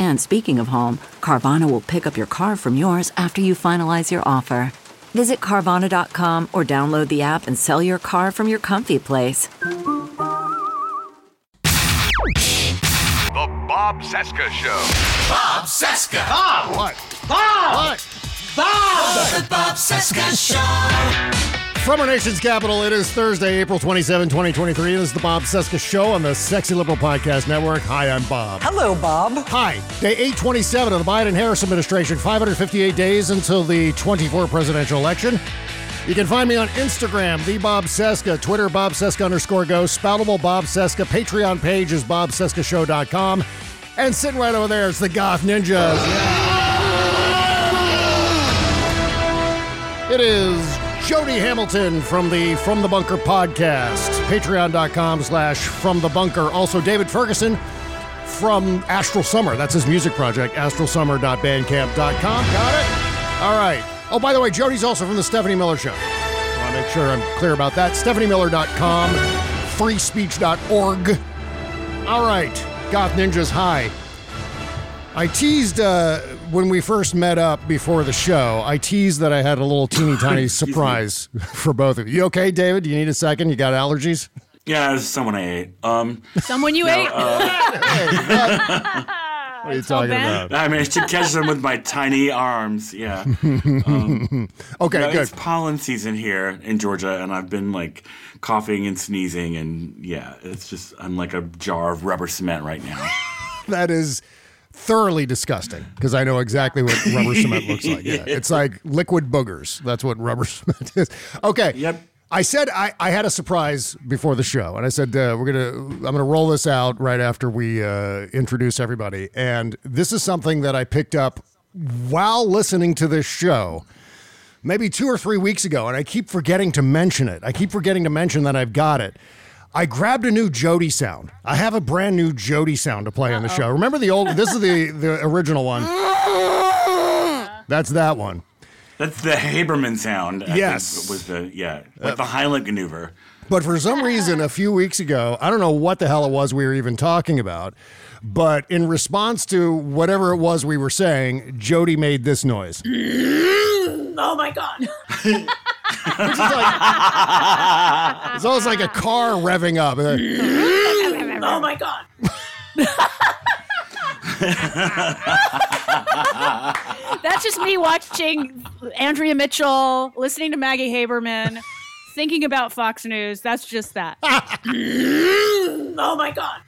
And speaking of home, Carvana will pick up your car from yours after you finalize your offer. Visit Carvana.com or download the app and sell your car from your comfy place. The Bob Cesca Show. Bob Cesca. Bob! What? Bob! What? Bob! The Bob Cesca Show. From our nation's capital, it is Thursday, April 27, 2023. This is the Bob Cesca Show on the Sexy Liberal Podcast Network. Hi, I'm Bob. Hello, Bob. Hi. Day 827 of the Biden Harris administration, 558 days until the 24 presidential election. You can find me on Instagram, the Bob Cesca, Twitter, Bob Cesca underscore go, spoutible Bob Cesca, Patreon page is bobcescashow.com. And sitting right over there is the Goth Ninjas. It is Jody Hamilton from the From the Bunker podcast, patreon.com slash From the Bunker. Also, David Ferguson from Astral Summer. That's his music project, astralsummer.bandcamp.com. Got it? All right. Oh, by the way, Jody's also from the Stephanie Miller Show. I want to make sure I'm clear about that. StephanieMiller.com, freespeech.org. All right. Goth Ninjas, hi. I teased uh, when we first met up before the show. I teased that I had a little teeny tiny surprise for both of you. You okay, David? Do you need a second? You got allergies? Yeah, it's someone I ate. Um, Someone you ate? What are you talking bad. about? I managed to catch them with my tiny arms. Yeah. Um, Okay, no, good. It's pollen season here in Georgia, and I've been like coughing and sneezing, and yeah, it's just I'm like a jar of rubber cement right now. That is thoroughly disgusting because I know exactly what rubber cement looks like. Yeah. It's like liquid boogers. That's what rubber cement is. Okay. Yep. I said I, I had a surprise before the show, and I said uh, we're gonna I'm gonna roll this out right after we uh, introduce everybody. And this is something that I picked up while listening to this show, maybe two or three weeks ago, and I keep forgetting to mention it. I keep forgetting to mention that I've got it. I grabbed a new Jody sound. I have a brand new Jody sound to play on the show. Remember the old? This is the the original one. That's that one. That's the Haberman sound. I Yes. think, was the yeah, uh, like the Heimlich maneuver. But for some reason, a few weeks ago, I don't know what the hell it was we were even talking about, but in response to whatever it was we were saying, Jody made this noise. oh my God. It's almost like a car revving up. Oh my God. That's just me watching Andrea Mitchell, listening to Maggie Haberman, thinking about Fox News. That's just that. oh my God.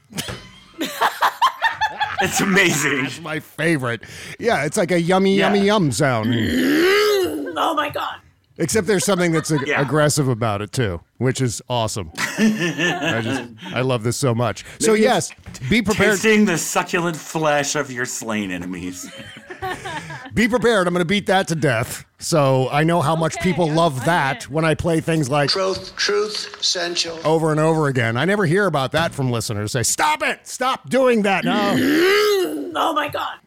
It's amazing. It's my favorite. Yeah, it's like a yummy, Yeah. yummy, yum sound. Oh my God. Except there's something that's ag- Yeah. aggressive about it too, which is awesome. I just, I love this so much. So yes, be prepared. Tasting the succulent flesh of your slain enemies. Be prepared. I'm going to beat that to death. So I know how much Okay, people I'm love fine. that when I play things like Truth, truth, essential. over and over again. I never hear about that from listeners. Say, stop it, stop doing that. No. Oh my God.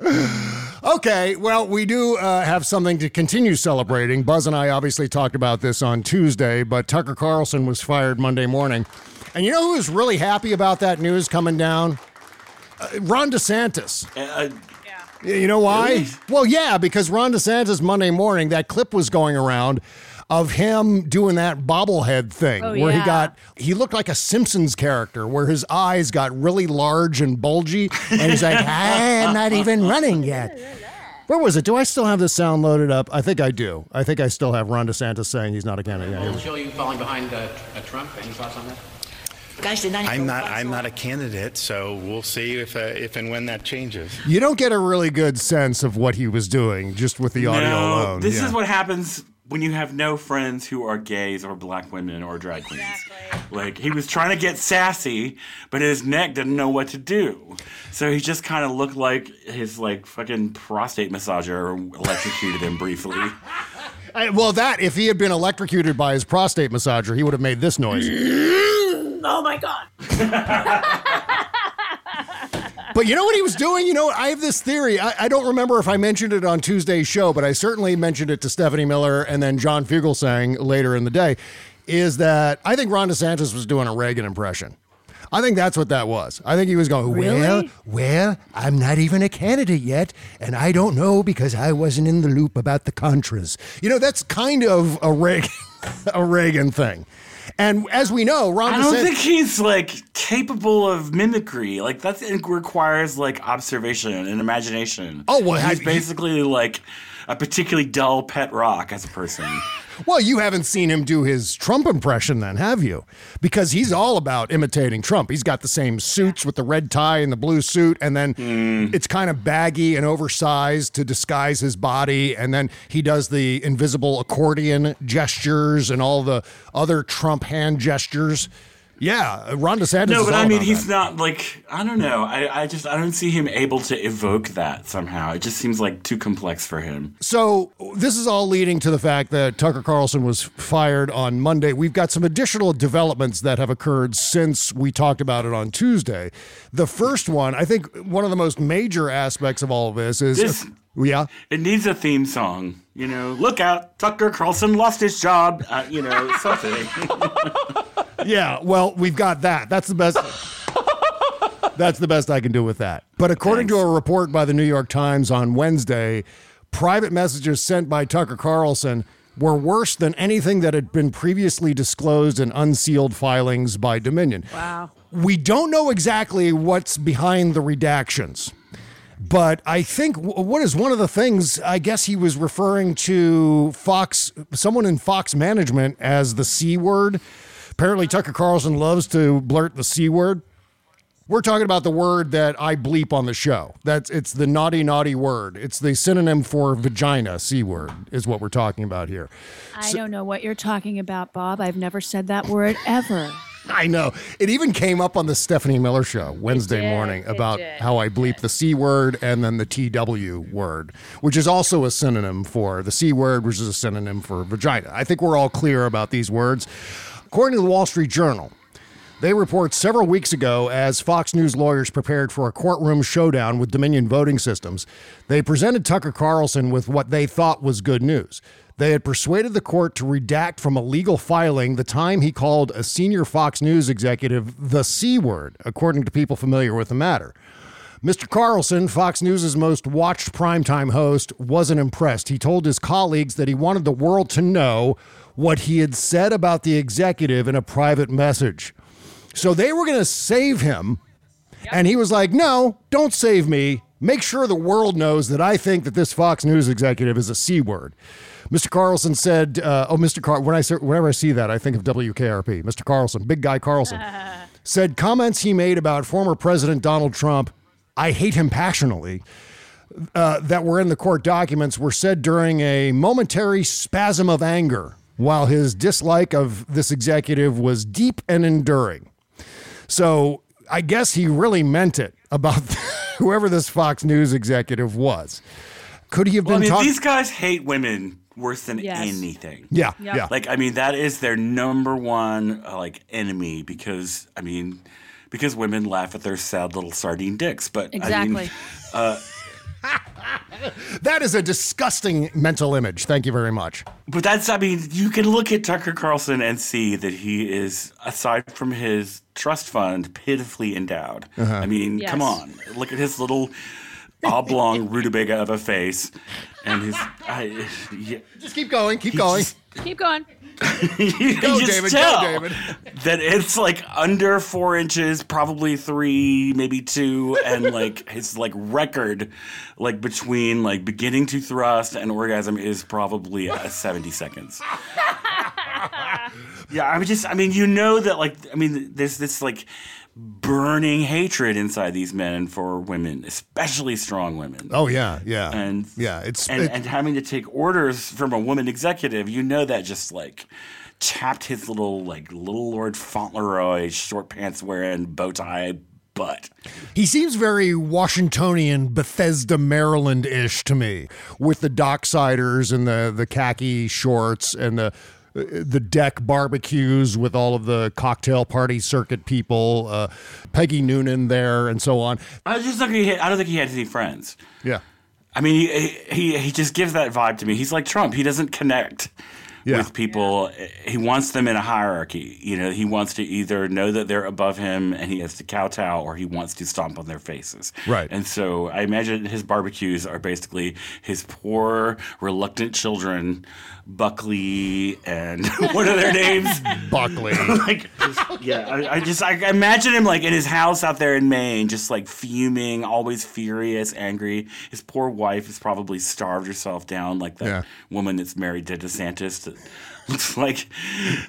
okay, well, we do uh, have something to continue celebrating. Buzz and I obviously talked about this on Tuesday, but Tucker Carlson was fired Monday morning. And you know who was really happy about that news coming down? Uh, Ron DeSantis. Uh, You know why? Well, yeah, because Ron DeSantis Monday morning, that clip was going around of him doing that bobblehead thing Oh, where he got he looked like a Simpsons character where his eyes got really large and bulgy and he's like, I'm not even running yet. Where was it? Do I still have this sound loaded up? I think I do. I think I still have Ron DeSantis saying he's not a candidate. Yeah, here we go. Show you falling behind uh, Trump. Any thoughts on that? I'm not. I'm not a candidate, so we'll see if uh, if and when that changes. You don't get a really good sense of what he was doing just with the audio no, alone. this Yeah. is what happens when you have no friends who are gays or black women or drag queens. Like he was trying to get sassy, but his neck didn't know what to do. So he just kind of looked like his like fucking prostate massager electrocuted him briefly. I- well, that if he had been electrocuted by his prostate massager, he would have made this noise. Oh my god. But you know what he was doing? You know, I have this theory. I, I don't remember if I mentioned it on Tuesday's show, but I certainly mentioned it to Stephanie Miller and then John Fugelsang later in the day. Is that I think Ron DeSantis was doing a Reagan impression. I think that's what that was. I think he was going, Really? well, well, I'm not even a candidate yet, and I don't know because I wasn't in the loop about the Contras. You know, that's kind of a Reagan, a Reagan thing. And as we know, Ron I don't DeSantis. think he's like capable of mimicry. Like that requires like observation and imagination. Oh, well, he's have- basically like a particularly dull pet rock as a person. Well, you haven't seen him do his Trump impression, then, have you? Because he's all about imitating Trump. He's got the same suits with the red tie and the blue suit, and then hmm. it's kind of baggy and oversized to disguise his body. And then he does the invisible accordion gestures and all the other Trump hand gestures. Yeah, Ron DeSantis. no, is but all I mean, he's that. not like I don't know. I, I just I don't see him able to evoke that somehow. It just seems like too complex for him. So this is all leading to the fact that Tucker Carlson was fired on Monday. We've got some additional developments that have occurred since we talked about it on Tuesday. The first one, I think, one of the most major aspects of all of this is. This- yeah. It needs a theme song. You know, look out, Tucker Carlson lost his job. Uh, you know, something. Yeah, well, we've got that. That's the best. That's the best I can do with that. But according to a report by the New York Times on Wednesday, private messages sent by Tucker Carlson were worse than anything that had been previously disclosed in unsealed filings by Dominion. Wow. We don't know exactly what's behind the redactions. But I think what is one of the things, I guess he was referring to Fox, someone in Fox management as the C word. Apparently, Tucker Carlson loves to blurt the C word. We're talking about the word that I bleep on the show. That's it's the naughty, naughty word. It's the synonym for vagina, C word, is what we're talking about here. I don't know what you're talking about, Bob. I've never said that word ever. I know. It even came up on the Stephanie Miller show Wednesday did, morning about how I bleep the C word and then the TW word, which is also a synonym for the C word, which is a synonym for vagina. I think we're all clear about these words. According to the Wall Street Journal, they report several weeks ago, as Fox News lawyers prepared for a courtroom showdown with Dominion voting systems, they presented Tucker Carlson with what they thought was good news. They had persuaded the court to redact from a legal filing the time he called a senior Fox News executive the C word, according to people familiar with the matter. Mr. Carlson, Fox News' most watched primetime host, wasn't impressed. He told his colleagues that he wanted the world to know what he had said about the executive in a private message. So they were going to save him. And he was like, no, don't save me. Make sure the world knows that I think that this Fox News executive is a C word. Mr. Carlson said, uh, oh, Mr. Car, when I whenever I see that, I think of WKRP. Mr. Carlson, big guy Carlson, said comments he made about former President Donald Trump, I hate him passionately, uh, that were in the court documents were said during a momentary spasm of anger while his dislike of this executive was deep and enduring. So I guess he really meant it about whoever this Fox News executive was. Could he have Well, I been mean, talking? these guys hate women worse than Yes. anything. Yeah, Yep. yeah. Like, I mean, that is their number one uh, like enemy because I mean, because women laugh at their sad little sardine dicks. But I mean, Exactly. that is a disgusting mental image. Thank you very much. But that's, I mean, you can look at Tucker Carlson and see that he is, aside from his trust fund, pitifully endowed. Uh-huh. I mean, Yes. come on. Look at his little oblong rutabaga of a face, and his. I, yeah, Just keep going, keep going. Keep going. you Go, just David, go, tell David. That it's like under four inches, probably three, maybe two, and like his like record, like between like beginning to thrust and orgasm is probably uh, seventy seconds. yeah, I would just, I mean, you know that like, I mean, there's this like burning hatred inside these men for women, especially strong women. Oh yeah, yeah, and yeah, it's and, it- and having to take orders from a woman executive, you know that just like chapped his little like little Lord Fauntleroy short pants wearing bow tie butt. He seems very Washingtonian, Bethesda, Maryland ish to me, with the docksiders and the the khaki shorts and the the deck barbecues with all of the cocktail party circuit people, uh, Peggy Noonan there, and so on. I just think he, I don't think he had any friends. Yeah. I mean, he, he he just gives that vibe to me. He's like Trump. He doesn't connect Yeah. with people. He wants them in a hierarchy. You know, he wants to either know that they're above him and he has to kowtow, or he wants to stomp on their faces. Right. And so I imagine his barbecues are basically his poor, reluctant children, Buckley and what are their names? Buckley. like, just- yeah, I, I just I imagine him like in his house out there in Maine, just like fuming, always furious, angry. His poor wife has probably starved herself down, like that Yeah. woman that's married to DeSantis. That looks like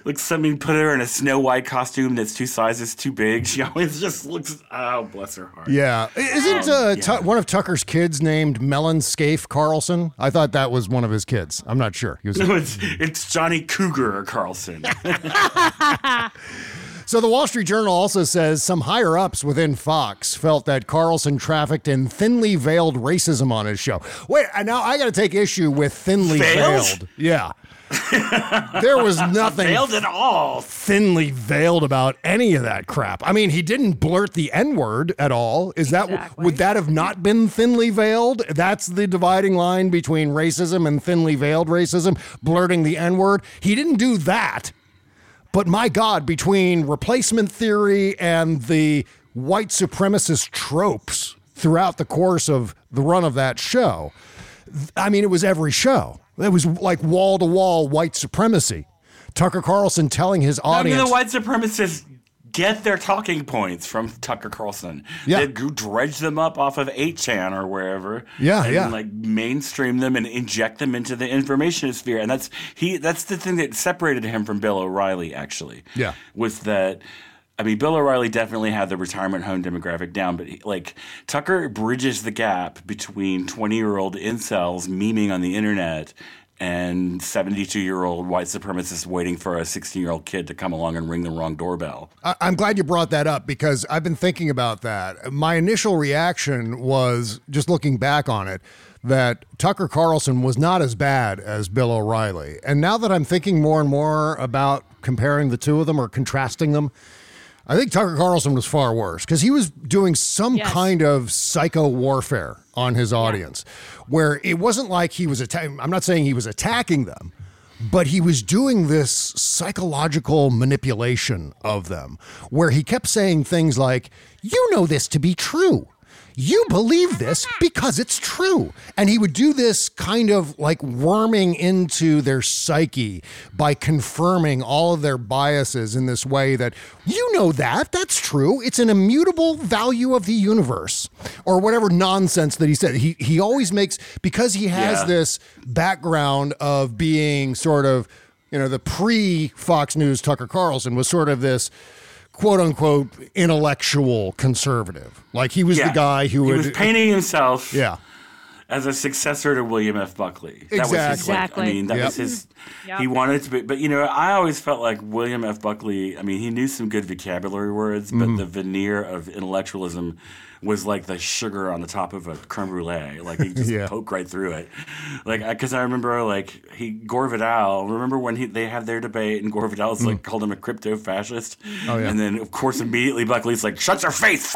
looks somebody put her in a Snow White costume that's two sizes too big. She always just looks. Oh, bless her heart. Yeah, isn't Um, uh, yeah. Tu- one of Tucker's kids named Melon Scaife Carlson? I thought that was one of his kids. I'm not sure. He was No, it's it's Johnny Cougar Carlson. So the Wall Street Journal also says some higher ups within Fox felt that Carlson trafficked in thinly veiled racism on his show. Wait, now I got to take issue with thinly Veiled? veiled. Yeah. there was nothing veiled at all. thinly veiled about any of that crap. I mean, he didn't blurt the N word at all. Is that would that have not been thinly veiled? That's the dividing line between racism and thinly veiled racism, blurting the N word. He didn't do that. But my God, between replacement theory and the white supremacist tropes throughout the course of the run of that show, I mean, it was every show. It was like wall to wall white supremacy. Tucker Carlson telling his I mean, audience. the white supremacists get their talking points from Tucker Carlson. Yeah. They dredge them up off of 8chan or wherever. Yeah, and yeah. like mainstream them and inject them into the information sphere. And that's he. That's the thing that separated him from Bill O'Reilly. Actually, Yeah. was that. I mean, Bill O'Reilly definitely had the retirement home demographic down, but he, like Tucker bridges the gap between 20 year old incels memeing on the internet and 72 year old white supremacists waiting for a 16 year old kid to come along and ring the wrong doorbell. I- I'm glad you brought that up because I've been thinking about that. My initial reaction was just looking back on it that Tucker Carlson was not as bad as Bill O'Reilly. And now that I'm thinking more and more about comparing the two of them or contrasting them, I think Tucker Carlson was far worse because he was doing some Yes. kind of psycho warfare on his audience where it wasn't like he was attacking. I'm not saying he was attacking them, but he was doing this psychological manipulation of them where he kept saying things like, You know this to be true. You believe this because it's true. And he would do this kind of like worming into their psyche by confirming all of their biases in this way that you know that, that's true. It's an immutable value of the universe or whatever nonsense that he said. He, he always makes, because he has Yeah. this background of being sort of, you know, the pre Fox News Tucker Carlson was sort of this quote unquote intellectual conservative. Like he was Yeah. the guy who he would was painting himself Yeah. as a successor to William F. Buckley. That was his, like, Exactly. I mean, that Yep. was his. Yep. He wanted to be, but you know, I always felt like William F. Buckley. I mean, he knew some good vocabulary words, but Mm-hmm. the veneer of intellectualism was like the sugar on the top of a creme brulee. Like he just Yeah. poke right through it. Like, because I remember, like he Gore Vidal. Remember when he they had their debate and Gore Vidal's like mm. called him a crypto fascist. Oh, yeah. And then of course immediately Buckley's like, "Shut your face."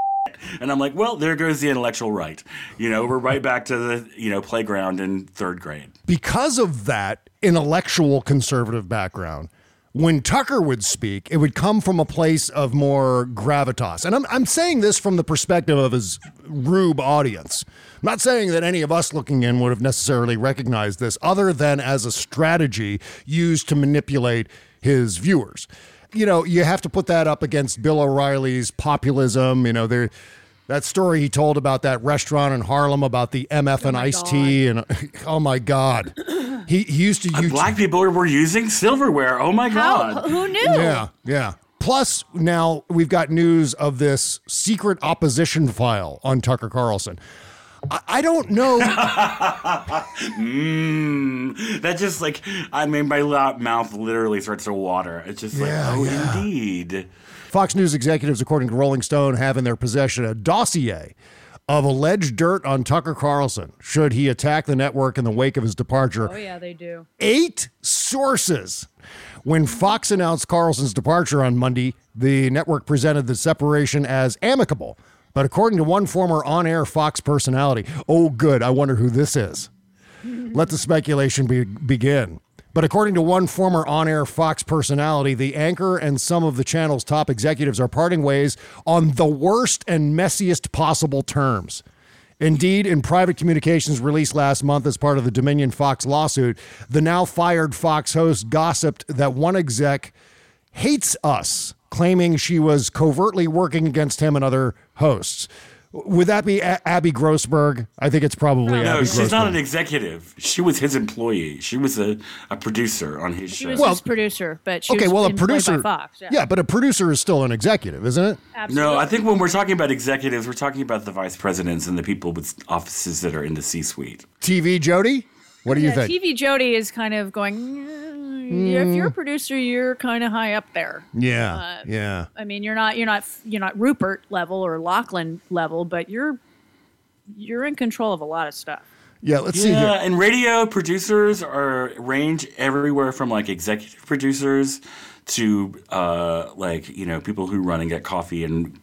And I'm like, well, there goes the intellectual right. You know, we're right back to the you know playground in third grade. because of that intellectual conservative background, when Tucker would speak, it would come from a place of more gravitas. And I'm, I'm saying this from the perspective of his rube audience. I'm not saying that any of us looking in would have necessarily recognized this, other than as a strategy used to manipulate his viewers. You know, you have to put that up against Bill O'Reilly's populism. You know, there that story he told about that restaurant in Harlem about the MF and iced tea, and oh my god, he, he used to Uh, use Black people were using silverware. Oh my How? god. Who knew? yeah, yeah. Plus, now we've got news of this secret opposition file on Tucker Carlson. I, I don't know. Mm, that just like I mean, my mouth literally starts to water. It's just Yeah, like, oh, yeah. indeed. Fox News executives, according to Rolling Stone, have in their possession a dossier of alleged dirt on Tucker Carlson should he attack the network in the wake of his departure. Oh yeah, they do. eight sources. When Fox announced Carlson's departure on Monday, the network presented the separation as amicable. But according to one former on air Fox personality, oh, good, I wonder who this is. Let the speculation be- begin. But according to one former on air Fox personality, the anchor and some of the channel's top executives are parting ways on the worst and messiest possible terms. Indeed, in private communications released last month as part of the Dominion Fox lawsuit, the now fired Fox host gossiped that one exec hates us, claiming she was covertly working against him and other hosts. Would that be A- Abby Grossberg? I think it's probably No, Abby she's Grossberg. not an executive. She was his employee. She was a, a producer on his She show. was Well- his producer, but she okay, was well, a producer. by Fox. Yeah, yeah. but a producer is still an executive, isn't it? No, I think when we're talking about executives, we're talking about the vice presidents and the people with offices that are in the C-suite. TV Jody, what do you think? TV Jody is kind of going. "Mm, If you're a producer, you're kind of high up there. yeah, Uh, yeah. I mean, you're not you're not you're not Rupert level or Lachlan level, but you're you're in control of a lot of stuff. Yeah, let's see yeah, and radio producers are range everywhere from like executive producers to uh, like you know people who run and get coffee and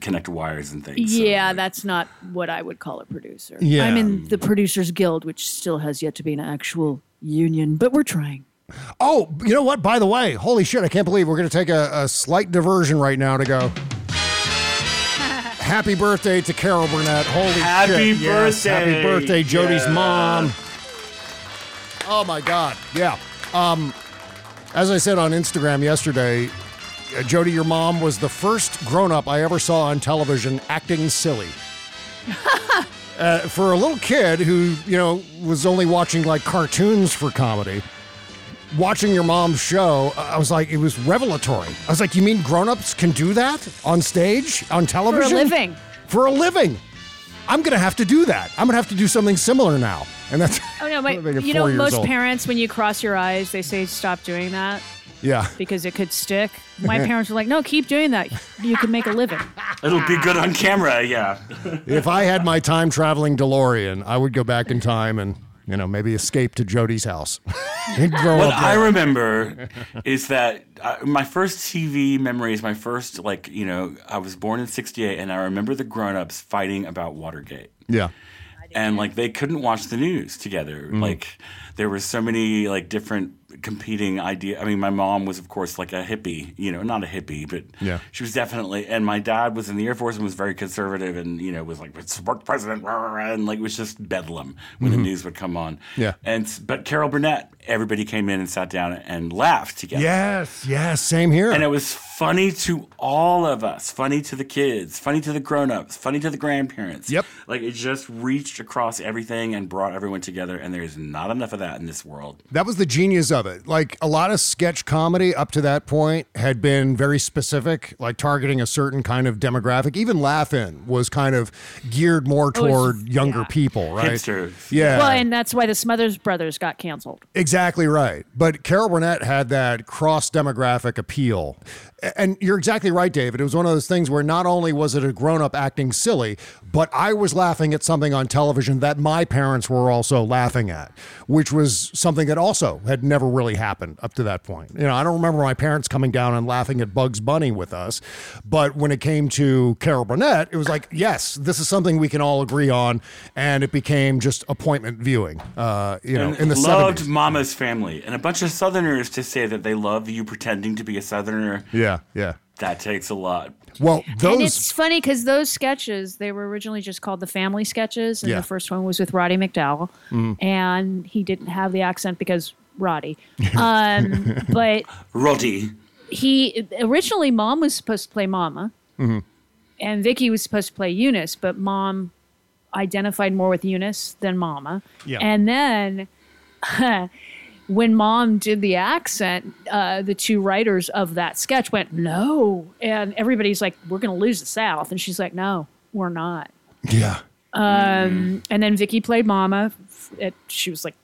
connect wires and things. So, yeah, that's not what I would call a producer. Yeah. I'm in the Producers Guild, which still has yet to be an actual union, but we're trying. Oh, you know what? By the way, holy shit, I can't believe we're going to take a, a slight diversion right now to go. Happy birthday to Carol Burnett. Holy Happy shit. Yes, happy birthday. birthday, Jody's Yeah. mom. Oh my God. Yeah. Um, as I said on Instagram yesterday, uh, Jody, your mom was the first grown up I ever saw on television acting silly. uh, for a little kid who, you know, was only watching like cartoons for comedy, watching your mom's show, I was like, it was revelatory. I was like, you mean grown ups can do that on stage, on television? For a living. For a living. I'm going to have to do that. I'm going to have to do something similar now. And that's, Oh no, I'm but you know, most old. parents, when you cross your eyes, they say stop doing that yeah. because it could stick. My parents were like, "No, keep doing that. You can make a living." It'll be good on camera. Yeah. if I had my time traveling DeLorean, I would go back in time and, you know, maybe escape to Jody's house. grow What up I remember is that uh, my first TV memory is my first like you know, I was born in '68, and I remember the grown-ups fighting about Watergate. Yeah. and like they couldn't watch the news together. Mm. Like there were so many like different competing idea. I mean, my mom was of course like a hippie, you know, not a hippie, but Yeah. she was definitely. And my dad was in the Air Force and was very conservative, and you know was like support the president, rah, rah, rah," and like it was just bedlam when Mhm. the news would come on. Yeah. and but Carol Burnett, everybody came in and sat down and laughed together. Yes, yes, same here. And it was funny to all of us, funny to the kids, funny to the grown-ups, funny to the grandparents. Yep. Like it just reached across everything and brought everyone together and there's not enough of that in this world. That was the genius of it. Like a lot of sketch comedy up to that point had been very specific, like targeting a certain kind of demographic. Even Laugh In was kind of geared more Oh, it's- toward younger people, right? Hipsters. Yeah. Well, and that's why the Smothers Brothers got canceled. Exactly right. But Carol Burnett had that cross demographic appeal. And you're exactly right, David. It was one of those things where not only was it a grown up acting silly, but I was laughing at something on television that my parents were also laughing at, which was something that also had never really happened up to that point. You know, I don't remember my parents coming down and laughing at Bugs Bunny with us, but when it came to Carol Burnett, it was like, yes, this is something we can all agree on, and it became just appointment viewing. Uh, you know, And in the loved 70s. Mama's Family, and a bunch of Southerners to say that they love you pretending to be a Southerner. Yeah, yeah. yeah. That takes a lot. Well, those. and it's funny because those sketches they were originally just called the family sketches, and Yeah. the first one was with Roddy McDowall, Mm. and he didn't have the accent because Roddy. Um, but Roddy. he originally mom was supposed to play Mama, Mm-hmm. and Vicki was supposed to play Eunice, but mom identified more with Eunice than Mama. Yeah. And then when mom did the accent, uh, the two writers of that sketch went, no. And everybody's like, we're going to lose the South. And she's like, no, we're not. Yeah. Um, And then Vicki played Mama. It, she was like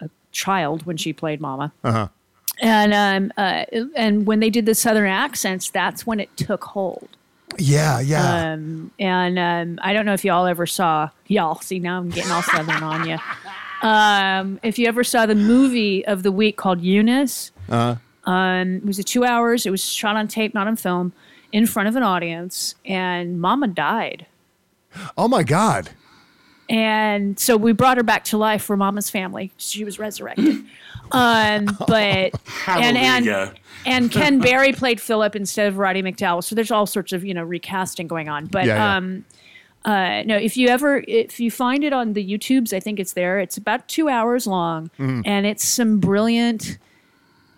a child when she played Mama. Uh huh. And um, uh, and when they did the Southern accents, that's when it took hold. Yeah, yeah. Um, and um, I don't know if y'all ever saw y'all. See now I'm getting all Southern on you. Um, if you ever saw the movie of the week called Eunice, Uh, um, it was a two hours. It was shot on tape, not on film, in front of an audience, and Mama died. oh my God. And so we brought her back to life for Mama's family. She was resurrected. um, but and and and Ken Berry played Philip instead of Roddy McDowall. So there's all sorts of you know recasting going on. But Yeah, yeah. um, uh, no, if you ever if you find it on the YouTubes, I think it's there. It's about two hours long, Mhm. and it's some brilliant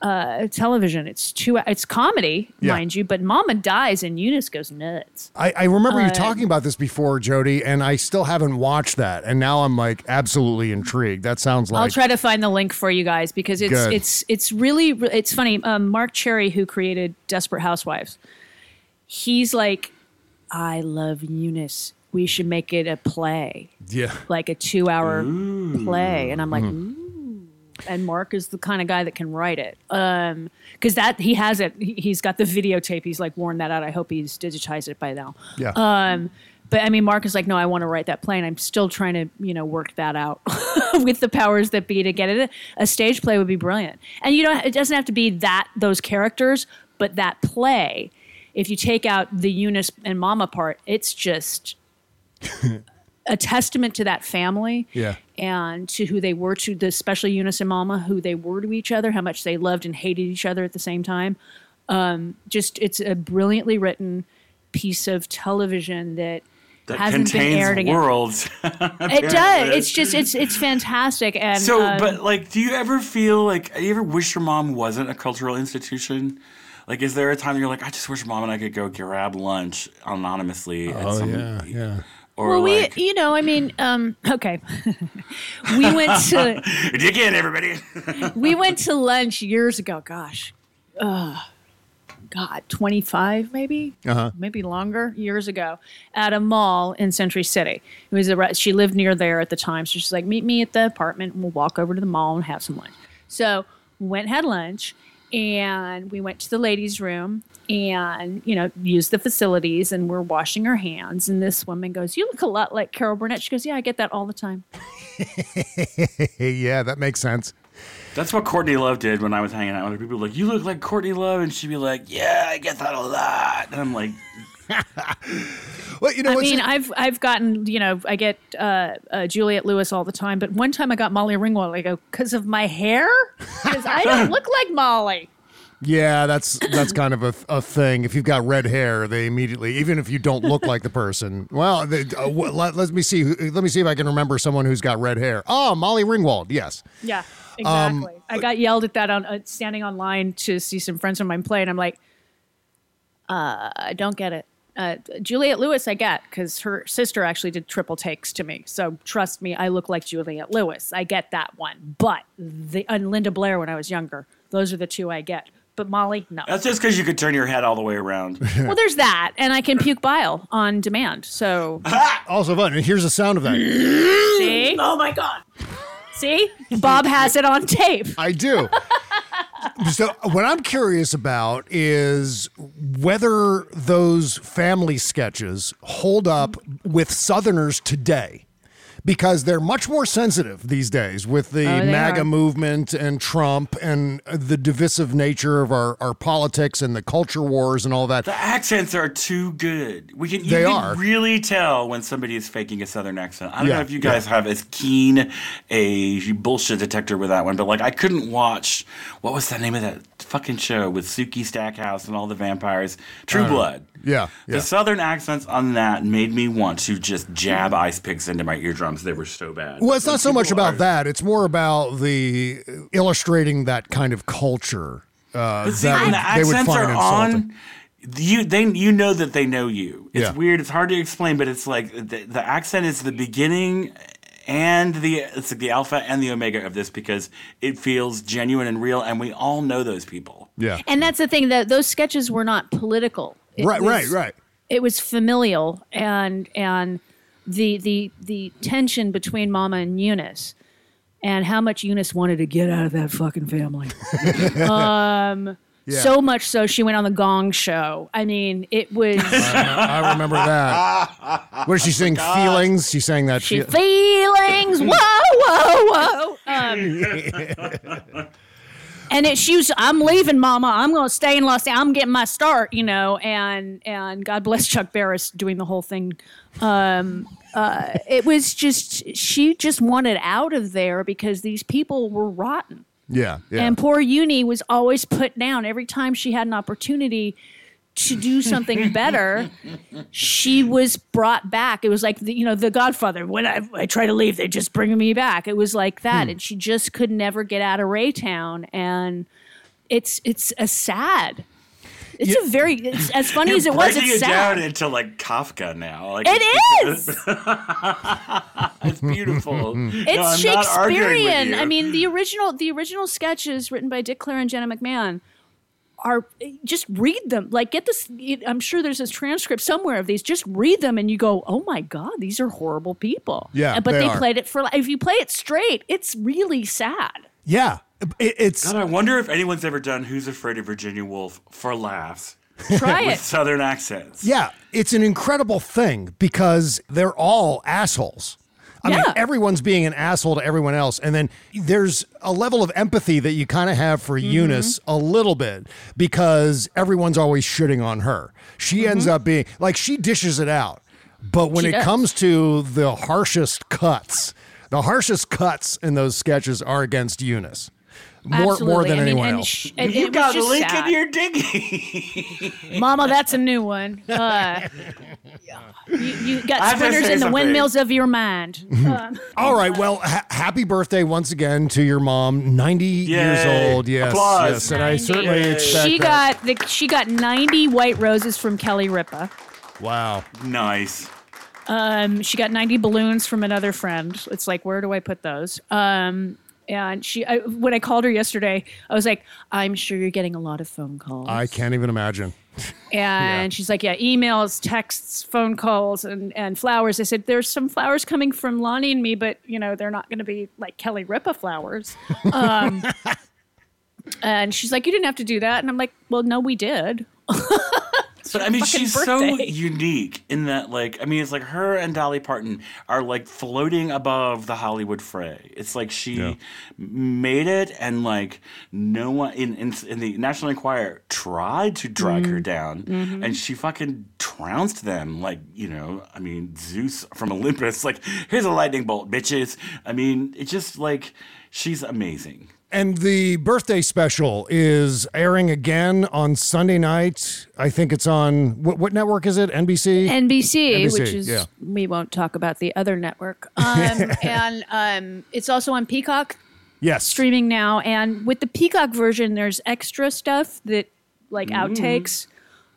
uh, television. It's two. It's comedy, Yeah. mind you, but Mama dies and Eunice goes nuts. I, I remember you Uh, talking about this before, Jody, and I still haven't watched that. And now I'm like absolutely intrigued. That sounds like I'll try to find the link for you guys because it's Good. it's it's really it's funny. Um, Marc Cherry, who created Desperate Housewives, he's like, I love Eunice. We should make it a play, Yeah. like a two-hour play. And I'm like, Mhm. ooh. And Marc is the kind of guy that can write it, um, because that he has it. He- He's got the videotape. He's like worn that out. I hope he's digitized it by now. Yeah. Um, but I mean, Marc is like, no, I want to write that play, and I'm still trying to, you know, work that out with the powers that be to get it. A stage play would be brilliant, and you know, it doesn't have to be that those characters, but that play. If you take out the Eunice and Mama part, it's just a testament to that family Yeah. and to who they were to the especially Eunice and Mama, who they were to each other, how much they loved and hated each other at the same time. Um, just it's a brilliantly written piece of television that, That hasn't been aired contains again. worlds. It does. It's just it's it's fantastic. And so, um, but like, do you ever feel like you ever wish your mom wasn't a cultural institution? Like, is there a time you're like, I just wish mom and I could go grab lunch anonymously? at Oh, some, yeah, yeah. Well, like, we you know I mean um, okay, we went to dig in, everybody. we went to lunch years ago. Gosh, uh, God, twenty five maybe, Uh-huh. maybe longer years ago, at a mall in Century City. It was a she lived near there at the time, so she's like, meet me at the apartment, and we'll walk over to the mall and have some lunch. So went had lunch. And we went to the ladies' room and, you know, used the facilities and we're washing our hands. And this woman goes, You look a lot like Carol Burnett. She goes, Yeah, I get that all the time. yeah, that makes sense. That's what Courtney Love did when I was hanging out with her. People were like, "You look like Courtney Love," and she'd be like, "Yeah, I get that a lot." And I'm like, Well, you know, I mean, I've I've gotten you know I get uh, uh, Juliette Lewis all the time, but one time I got Molly Ringwald. I go because of my hair, because I don't look like Molly. Yeah, that's that's kind of a, a thing. If you've got red hair, they immediately, even if you don't look like the person. Well, they, uh, let, let me see. Let me see if I can remember someone who's got red hair. Oh, Molly Ringwald. Yes. Yeah, Um, exactly. I got yelled at that on uh, standing online to see some friends of mine play, and I'm like, uh, I don't get it. Uh, Juliette Lewis, I get because her sister actually did triple takes to me. So trust me, I look like Juliette Lewis. I get that one. But the and Linda Blair when I was younger, those are the two I get. But Molly, no. "That's just because you could turn your head all the way around." well, there's that, and I can puke bile on demand. So Also fun. And here's the sound of that. see, oh my god, see, Bob has it on tape. I do. So what I'm curious about is whether those family sketches hold up with Southerners today. Because they're much more sensitive these days with the Oh, MAGA are. movement and Trump and the divisive nature of our, our politics and the culture wars and all that. The accents are too good. We can you They can are. really tell when somebody is faking a southern accent. I don't Yeah, know if you guys have as keen a bullshit detector with that one, but like I couldn't watch what was the name of that fucking show with Sookie Stackhouse and all the vampires? True I don't know. Blood. Yeah, yeah. The southern accents on that made me want to just jab ice picks into my eardrums. They were so bad. Well, it's not so much about are- that. It's more about the illustrating that kind of culture uh, But see, that when would- the they would accents find are insulting. on, you they you know that they know you. It's Yeah. weird. It's hard to explain, but it's like the, the accent is the beginning and the it's like the alpha and the omega of this because it feels genuine and real, and we all know those people. Yeah. And that's the thing that those sketches were not political. It Right, right, right. It was familial and and the the the tension between Mama and Eunice and how much Eunice wanted to get out of that fucking family. um Yeah. so much so she went on the Gong show. I mean, it was I remember that. What did she sing? Feelings. She sang that. she fe- feelings. Whoa, whoa, whoa. Um, and it, she was, I'm leaving, Mama. I'm going to stay in Los Angeles. I'm getting my start, you know. And and God bless Chuck Barris doing the whole thing. Um, uh, it was just she just wanted out of there because these people were rotten. yeah, yeah. And poor Uni was always put down every time she had an opportunity to do something better. she was brought back. It was like the, you know the Godfather. When I, I try to leave, they just bring me back. It was like that, Hmm. and she just could never get out of Raytown. And it's it's a sad. It's a very it's, as funny as it was. It's it down into like Kafka now. Like, It is. it's beautiful. It's No, I'm not arguing with Shakespearean. I mean, the original the original sketches written by Dick Clair and Jenna McMahon are just read them. Like get this. I'm sure there's this transcript somewhere of these. Just read them, and you go, "Oh my god, these are horrible people." Yeah, but they they, played it for. If you play it straight, it's really sad. yeah. It, it's God, I wonder if anyone's ever done Who's Afraid of Virginia Woolf for laughs Try with it. Southern accents. yeah. It's an incredible thing because they're all assholes. I mean, everyone's being an asshole to everyone else. And then there's a level of empathy that you kind of have for Mm-hmm. Eunice a little bit because everyone's always shitting on her. She ends up being like, she dishes it out. But when Mm-hmm. She it does. comes to the harshest cuts, the harshest cuts in those sketches are against Eunice. More, more than I mean, anyone and else. sh- and You it was got a just link sad. in your diggy. Mama, that's a new one. Uh, you, you got I have to splinters say in the something. windmills of your mind. Uh, All right. Well, ha- happy birthday once again to your mom, 90 years Yay. old. Yes. Applause. Yes. And I certainly Yay. expect she that. got the, she got 90 white roses from Kelly Ripa. Wow. nice. Um, she got 90 balloons from another friend. It's like, where do I put those? Um, and she, I, when I called her yesterday, I was like, I'm sure you're getting a lot of phone calls. I can't even imagine. and she's like, yeah, emails, texts, phone calls, and, and flowers. I said, there's some flowers coming from Lonnie and me, but you know, they're not going to be like Kelly Ripa flowers. Um, and she's like, you didn't have to do that. And I'm like, well, no, we did. But I mean, fucking she's so unique in that, like, I mean, it's like her and Dolly Parton are like floating above the Hollywood fray. It's like she Yeah. made it, and like no one in, in in the National Enquirer tried to drag Mm-hmm. her down, and she fucking trounced them. Like, you know, I mean, Zeus from Olympus. Like, here's a lightning bolt, bitches. I mean, it's just like she's amazing. And the birthday special is airing again on Sunday night. I think it's on what, what network is it? NBC. NBC, NBC, which is yeah. we won't talk about the other network. Um, and um, it's also on Peacock yes. streaming now. And with the Peacock version, there's extra stuff that like outtakes.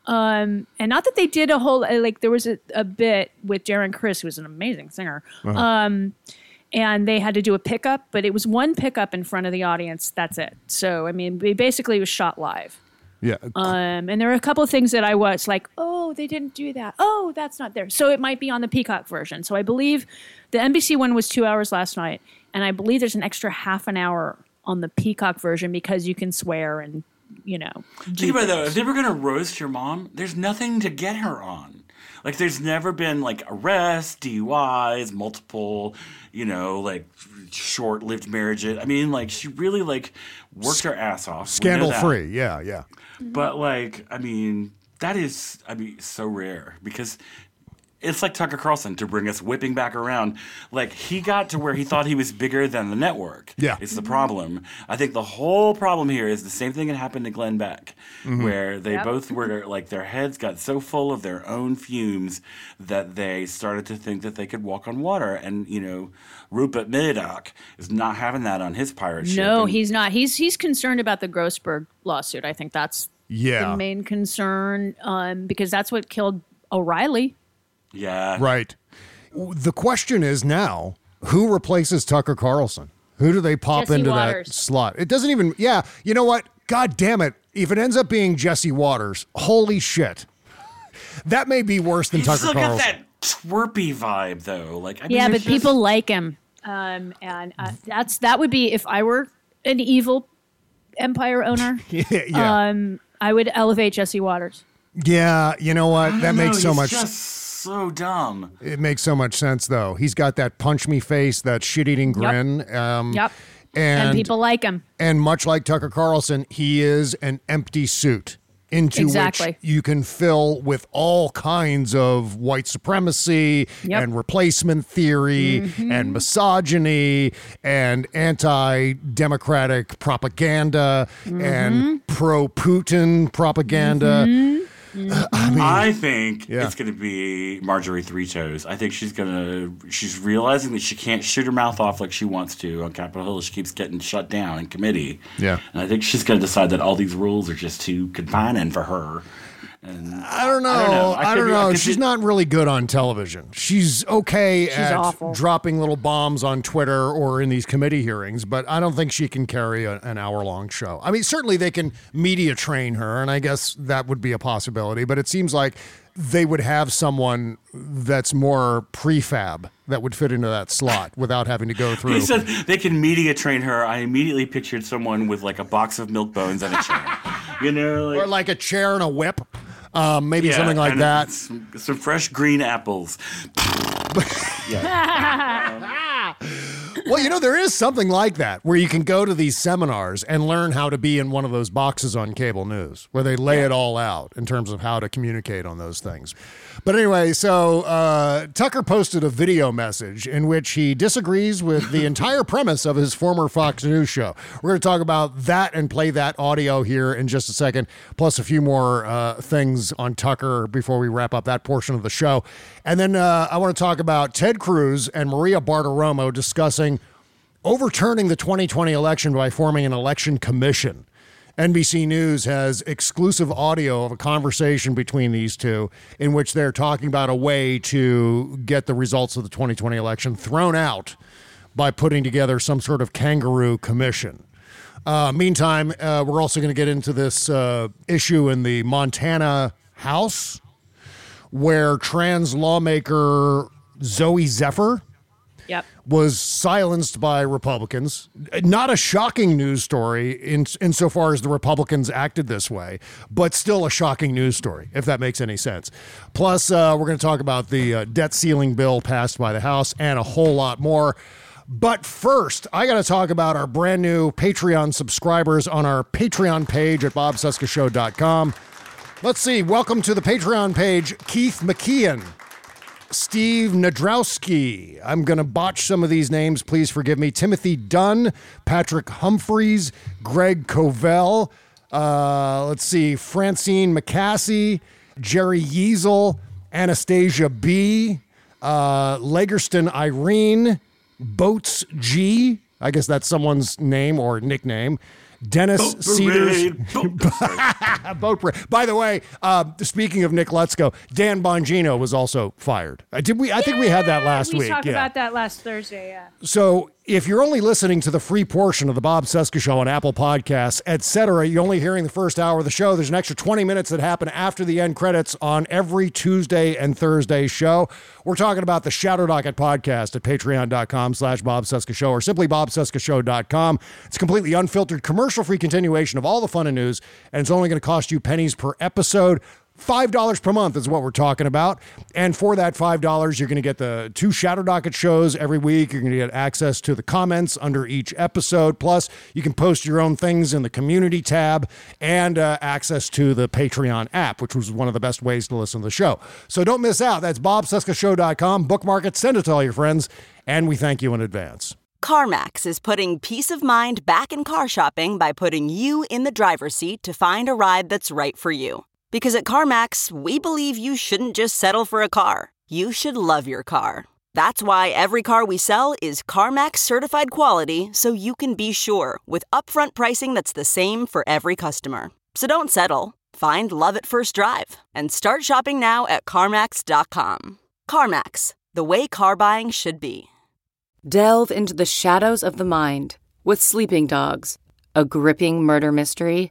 Um, and not that they did a whole like there was a, a bit with Darren Criss, who was an amazing singer. Um, and they had to do a pickup, but it was one pickup in front of the audience. That's it. So I mean, it basically was shot live. Yeah. Um, and there were a couple of things that I was like, oh, they didn't do that. Oh, that's not there. So it might be on the Peacock version. So I believe the NBC one was two hours last night, and I believe there's an extra half an hour on the Peacock version because you can swear and you know. Think about it though. If they were gonna roast your mom, there's nothing to get her on. Like there's never been like arrests, DUIs, multiple, you know, like short-lived marriages. I mean, like she really like worked her ass off. Scandal free. Yeah, yeah. But like, I mean, that is, I mean, so rare because it's like Tucker Carlson to bring us whipping back around. Like he got to where he thought he was bigger than the network. Yeah. it's the problem. I think the whole problem here is the same thing that happened to Glenn Beck, Mhm. where they Yep. both were like their heads got so full of their own fumes that they started to think that they could walk on water. And you know, Rupert Murdoch is not having that on his pirate ship. No, And- he's not. He's he's concerned about the Grossberg lawsuit. I think that's Yeah. the main concern um, because that's what killed O'Reilly. yeah, Right. The question is now who replaces Tucker Carlson? Who do they pop Jesse into Waters. that slot? It doesn't even, yeah, you know what? God damn it. If it ends up being Jesse Watters, holy shit. That may be worse than He's Tucker still got that twerpy vibe though. Like I mean, yeah, but just- people like him, um, and uh, that's that would be if I were an evil empire owner. yeah, yeah. Um, I would elevate Jesse Watters. yeah, you know what? I That don't makes know, so he's much Just so dumb. It makes so much sense, though. He's got that punch me face, that shit eating grin. Um, Yep. And, And, people like him. and much like Tucker Carlson, he is an empty suit into Exactly. which you can fill with all kinds of white supremacy Yep. and replacement theory Mhm. and misogyny and anti-democratic propaganda and pro-Putin propaganda. Mm-hmm. I, think Yeah. it's going to be Marjorie Three Toes. I think she's going to. She's realizing that she can't shoot her mouth off like she wants to on Capitol Hill. She keeps getting shut down in committee. Yeah. and I think she's going to decide that all these rules are just too confining for her. And I don't know. I don't know. I I don't be- know. could She's be- not really good on television. She's okay She's at awful. dropping little bombs on Twitter or in these committee hearings, but I don't think she can carry a, an hour long show. I mean, certainly they can media train her, and I guess that would be a possibility, but it seems like they would have someone that's more prefab that would fit into that slot without having to go through. He said they can media train her. I immediately pictured someone with like a box of milk bones and a chair. You know, like, or like a chair and a whip. Um, maybe Yeah, something like that. Some, some fresh green apples. Well, you know, there is something like that where you can go to these seminars and learn how to be in one of those boxes on cable news where they lay it all out in terms of how to communicate on those things. But anyway, so uh, Tucker posted a video message in which he disagrees with the entire premise of his former Fox News show. We're going to talk about that and play that audio here in just a second, plus a few more uh, things on Tucker before we wrap up that portion of the show. And then uh, I want to talk about Ted Cruz and Maria Bartiromo discussing overturning the 2020 election by forming an election commission. NBC News has exclusive audio of a conversation between these two in which they're talking about a way to get the results of the 2020 election thrown out by putting together some sort of kangaroo commission. Uh, meantime, uh, we're also going to get into this uh, issue in the Montana House where trans lawmaker Zooey Zephyr Yep. was silenced by Republicans. Not a shocking news story in insofar as the Republicans acted this way, but still a shocking news story, if that makes any sense. Plus, uh, we're going to talk about the uh, debt ceiling bill passed by the House and a whole lot more. But first, I got to talk about our brand new Patreon subscribers on our Patreon page at bobcescashow.com. Let's see. Welcome to the Patreon page, Keith McKeon. Steve Nadrowski. I'm going to botch some of these names. Please forgive me. Timothy Dunn, Patrick Humphreys, Greg Covell. Uh, let's see. Francine McCassie, Jerry Yeasel, Anastasia B, uh, Legerston Irene, Boats G. I guess that's someone's name or nickname. Dennis Boat Cedars. parade, boat Boat parade. By the way, uh, speaking of Nick Letzko, Dan Bongino was also fired. Uh, did we? I think we had that last we week. We talked yeah. about that last Thursday. Yeah. So if you're only listening to the free portion of the Bob Cesca Show on Apple Podcasts, etc., you're only hearing the first hour of the show. There's an extra 20 minutes that happen after the end credits on every Tuesday and Thursday show. We're talking about the Shadow Docket podcast at patreon.com slash Bob Cesca Show or simply bobcescashow.com. It's completely unfiltered, commercial-free continuation of all the fun and news, and it's only going to cost you pennies per episode. $5 per month is what we're talking about. And for that $5, you're going to get the two Shadow Docket shows every week. You're going to get access to the comments under each episode. Plus, you can post your own things in the community tab and uh, access to the Patreon app, which was one of the best ways to listen to the show. So don't miss out. That's bobcescashow.com. Bookmark it, send it to all your friends, and we thank you in advance. CarMax is putting peace of mind back in car shopping by putting you in the driver's seat to find a ride that's right for you. Because at CarMax, we believe you shouldn't just settle for a car, you should love your car. That's why every car we sell is CarMax certified quality so you can be sure with upfront pricing that's the same for every customer. So don't settle. Find love at first drive and start shopping now at CarMax.com. CarMax, the way car buying should be. Delve into the shadows of the mind with Sleeping Dogs, a gripping murder mystery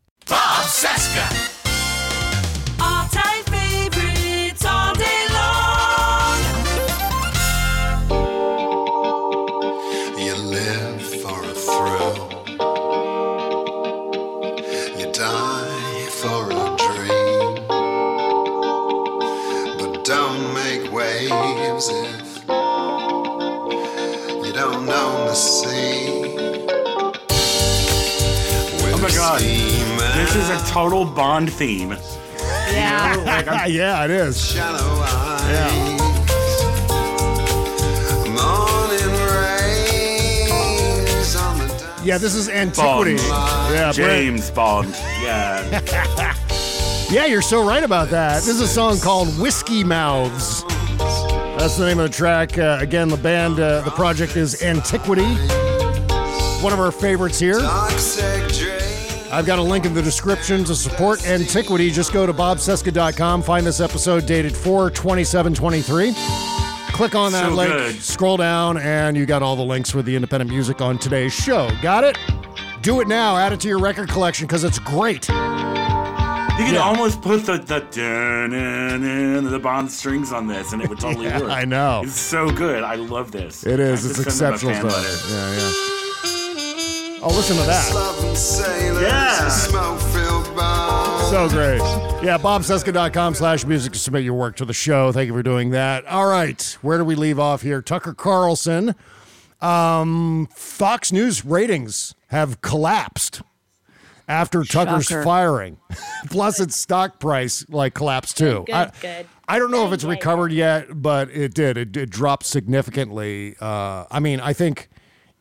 Bob Cesca. This is a total Bond theme. Yeah. yeah, it is. Shallow eyes. Morning rays on the Yeah, this is antiquity. Bond. Yeah, Brent. James Bond. Yeah. Yeah, you're so right about that. This is a song called Whiskey Mouths. That's the name of the track. Uh, again, the band, uh, the project is Antiquity. One of our favorites here. I've got a link in the description to support Antiquity. Just go to bobcesca.com, find this episode dated 4 27 23. Click on that So link, good. scroll down, and you got all the links for the independent music on today's show. Got it? Do it now. Add it to your record collection because it's great. You could almost put the the dun, the Bond strings on this, and it would totally Yeah, work. I know. It's so good. I love this. It is. It's have to send them a exceptional stuff. letter. Yeah, yeah. Oh, listen to that. Yeah. and smoke-filled bars. So great. Yeah, bobcesca.com slash music to submit your work to the show. Thank you for doing that. All right. Where do we leave off here? Tucker Carlson. Um, Fox News ratings have collapsed after Tucker's Shocker. firing. Plus, its stock price like collapsed too. Good, I, good. I don't know if it's Good, good. recovered yet, but it did. It, it dropped significantly. Uh, I mean, I think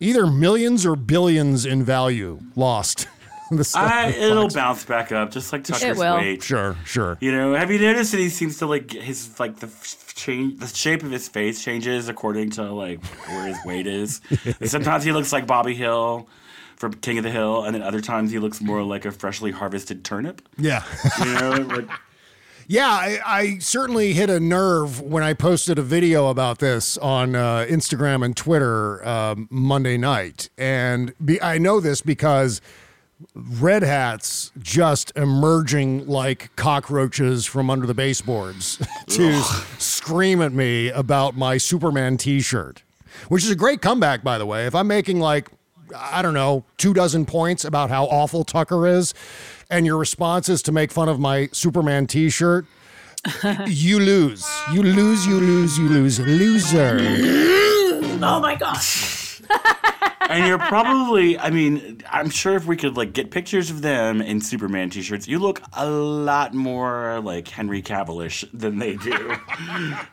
either millions or billions in value lost. the I, it'll Fox. bounce back up, just like Tucker's will. weight. Sure, sure. You know, have you noticed that he seems to like his like the f- change, the shape of his face changes according to like where his weight is. Sometimes he looks like Bobby Hill from King of the Hill, and then other times he looks more like a freshly harvested turnip. Yeah. You know, like Yeah, I, I certainly hit a nerve when I posted a video about this on uh, Instagram and Twitter um, Monday night. And be, I know this because red hats just emerging like cockroaches from under the baseboards to scream at me about my Superman t shirt, which is a great comeback, by the way. If I'm making like, I don't know, two dozen points about how awful Tucker is, and your response is to make fun of my Superman t shirt, you lose. You lose, you lose, you lose. Loser. Oh my god. and you're probably i mean i'm sure if we could like get pictures of them in superman t-shirts you look a lot more like henry cavillish than they do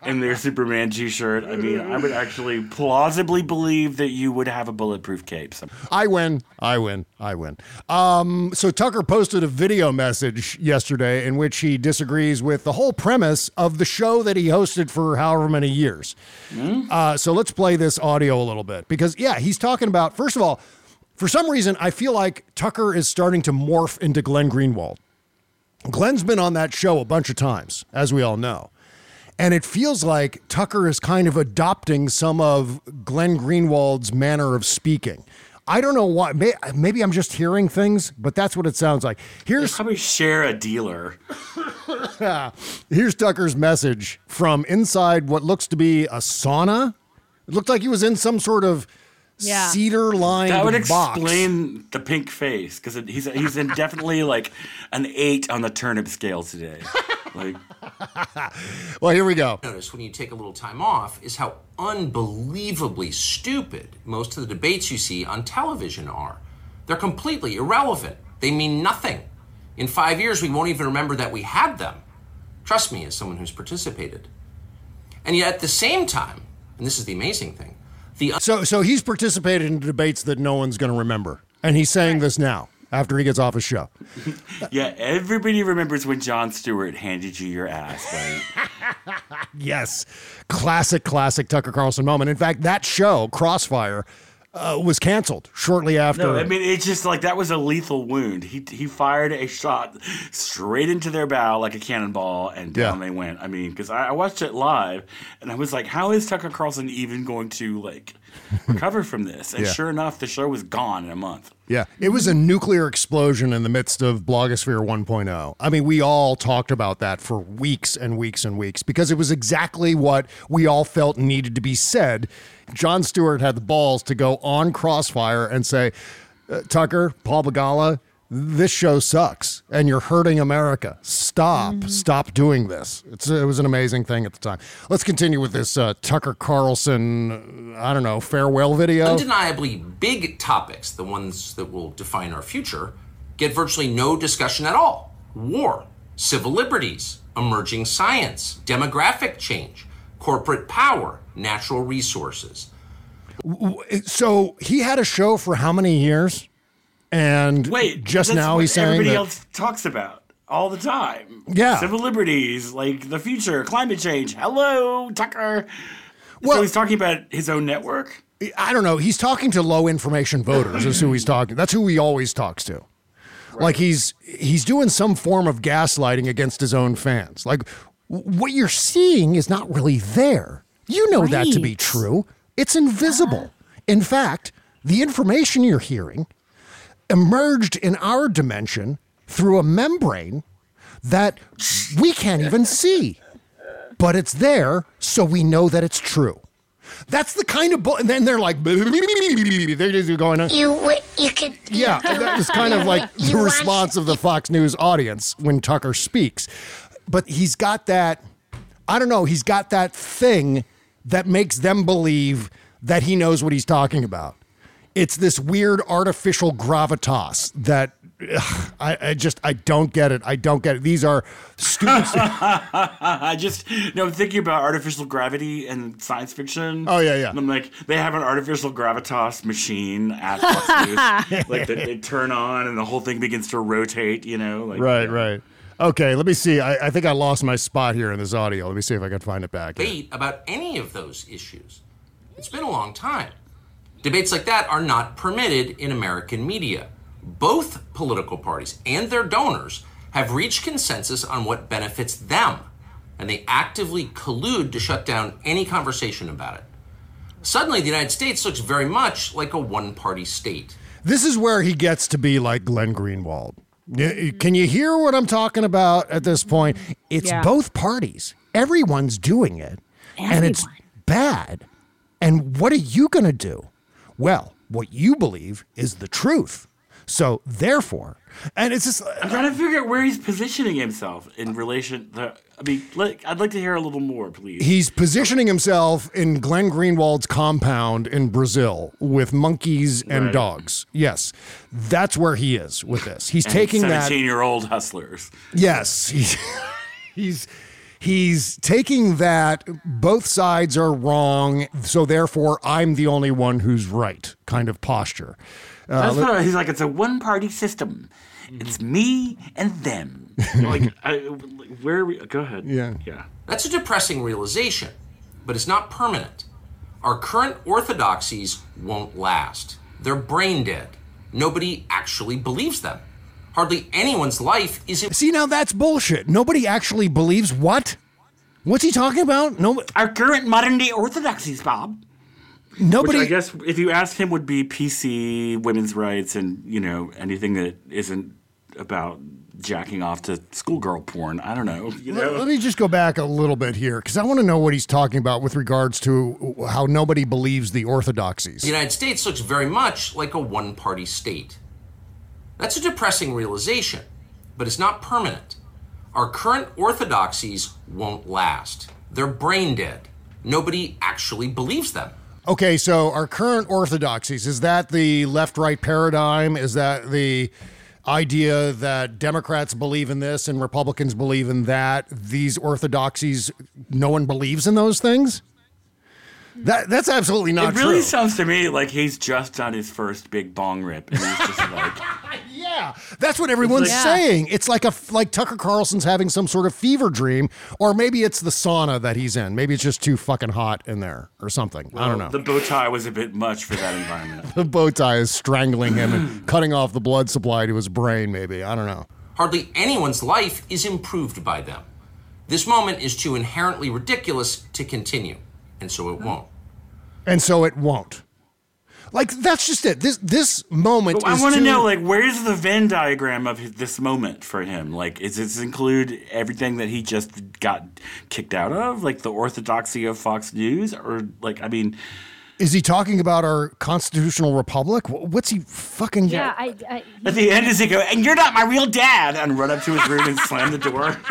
in their superman t-shirt i mean i would actually plausibly believe that you would have a bulletproof cape some- I win. I win. I win. Um, so Tucker posted a video message yesterday in which he disagrees with the whole premise of the show that he hosted for however many years. Uh, so let's play this audio a little bit because, yeah, he's talking about, first of all, for some reason, I feel like Tucker is starting to morph into Glenn Greenwald. Glenn's been on that show a bunch of times, as we all know. And it feels like Tucker is kind of adopting some of Glenn Greenwald's manner of speaking. I don't know why. May- Maybe I'm just hearing things, but that's what it sounds like. Here's Probably share a dealer. here's Tucker's message from inside what looks to be a sauna. It looked like he was in some sort of Yeah. cedar lined That would box. explain the pink face because he's he's definitely like an eight on the turnip scale today. Like Well, here we go. Notice when you take a little time off is how unbelievably stupid most of the debates you see on television are. They're completely irrelevant. They mean nothing. In five years, we won't even remember that we had them. Trust me, as someone who's participated. And yet, at the same time, and this is the amazing thing, the So, so he's participated in debates that no one's going to remember, and he's saying this now after he gets off his show. yeah, everybody remembers when Jon Stewart handed you your ass, right? Yes, classic, classic Tucker Carlson moment. In fact, that show Crossfire uh, was canceled shortly after. No, I mean it's just like that was a lethal wound. He he fired a shot straight into their bow like a cannonball, and down Yeah. they went. I mean, because I, I watched it live, and I was like, how is Tucker Carlson even going to like recover from this? And Yeah. sure enough, the show was gone in a month. Yeah, it was a nuclear explosion in the midst of Blogosphere 1.0. I mean, we all talked about that for weeks and weeks and weeks because it was exactly what we all felt needed to be said. Jon Stewart had the balls to go on Crossfire and say, uh, Tucker, Paul Begala, this show sucks and you're hurting America. Stop. Stop doing this. It's, it was an amazing thing at the time. Let's continue with this uh, Tucker Carlson, I don't know, farewell video. undeniably big topics, the ones that will define our future, get virtually no discussion at all. War, civil liberties, emerging science, demographic change, corporate power, natural resources. So he had a show for how many years? And Wait, just now he's saying everybody that, else talks about all the time. Yeah. civil liberties, like the future, climate change. Hello, Tucker. so he's talking about his own network. I don't know. He's talking to low information voters. is who he's talking. That's who he always talks to. Like he's he's doing some form of gaslighting against his own fans. Like what you're seeing is not really there. You know that to be true. It's invisible. Ah. In fact, the information you're hearing emerged in our dimension through a membrane that we can't even see. But it's there, so we know that it's true. That's the kind of bull. And then they're like, they're just going on. You w- you could Yeah, that was kind of like the You response of the Fox News audience when Tucker speaks. But he's got that, I don't know, he's got that thing that makes them believe that he knows what he's talking about. It's this weird artificial gravitas that ugh, I, I just, I don't get it. I don't get it. These are stupid. I just no I'm thinking about artificial gravity and science fiction. Oh, yeah, yeah. And I'm like, they have an artificial gravitas machine at Fox News, like that they turn on and the whole thing begins to rotate. You know, like right, right. Okay, let me see. I, I think I lost my spot here in this audio. Let me see if I can find it back. Debate about any of those issues. It's been a long time. Debates like that are not permitted in American media. Both political parties and their donors have reached consensus on what benefits them, and they actively collude to shut down any conversation about it. Suddenly, the United States looks very much like a one party state. This is where he gets to be like Glenn Greenwald. Can you hear what I'm talking about at this point? It's Yeah. both parties. Everyone's doing it, and it's bad. And what are you going to do? Well, what you believe is the truth. So, therefore, and it's just I'm trying to figure out where he's positioning himself in relation. To, I mean, like, I'd like to hear a little more, please. He's positioning himself in Glenn Greenwald's compound in Brazil with monkeys and Right. dogs. Yes, that's where he is with this. He's And taking that. seventeen-year-old hustlers. Yes, he's he's he's taking that both sides are wrong, so therefore I'm the only one who's right kind of posture. Uh, That's what, he's like, it's a one-party system. It's me and them. like, I, where? Are we, go ahead. Yeah. Yeah. That's a depressing realization, but it's not permanent. Our current orthodoxies won't last. They're brain dead. Nobody actually believes them. Hardly anyone's life is. See, now that's bullshit. Nobody actually believes what? What's he talking about? No, Our current modern day orthodoxies, Bob. Nobody. Which I guess if you ask him would be PC, women's rights, and you know anything that isn't about jacking off to schoolgirl porn. I don't know. You Let, know. let me just go back a little bit here because I want to know what he's talking about with regards to how nobody believes the orthodoxies. The United States looks very much like a one party state. That's a depressing realization, but it's not permanent. Our current orthodoxies won't last. They're brain dead. Nobody actually believes them. Okay, so our current orthodoxies is that the left right paradigm? Is that the idea that Democrats believe in this and Republicans believe in that? These orthodoxies, no one believes in those things? That that's absolutely not true. it really true. sounds to me like he's just done his first big bong rip, and he's just like, yeah, that's what everyone's like- saying. It's like a like Tucker Carlson's having some sort of fever dream, or maybe it's the sauna that he's in. Maybe it's just too fucking hot in there or something. I don't know. The bow tie was a bit much for that environment. the bow tie is strangling him and cutting off the blood supply to his brain, maybe. I don't know. Hardly anyone's life is improved by them. This moment is too inherently ridiculous to continue, and so it won't. And so it won't. Like that's just it. This this moment But I want to know, like, where's the Venn diagram of his, this moment for him? Like, is this include everything that he just got kicked out of, like the orthodoxy of Fox News, or like, I mean, Is he talking about our constitutional republic? What's he fucking Yeah, I, I at the end does he go, and you're not my real dad, and run up to his room and slam the door?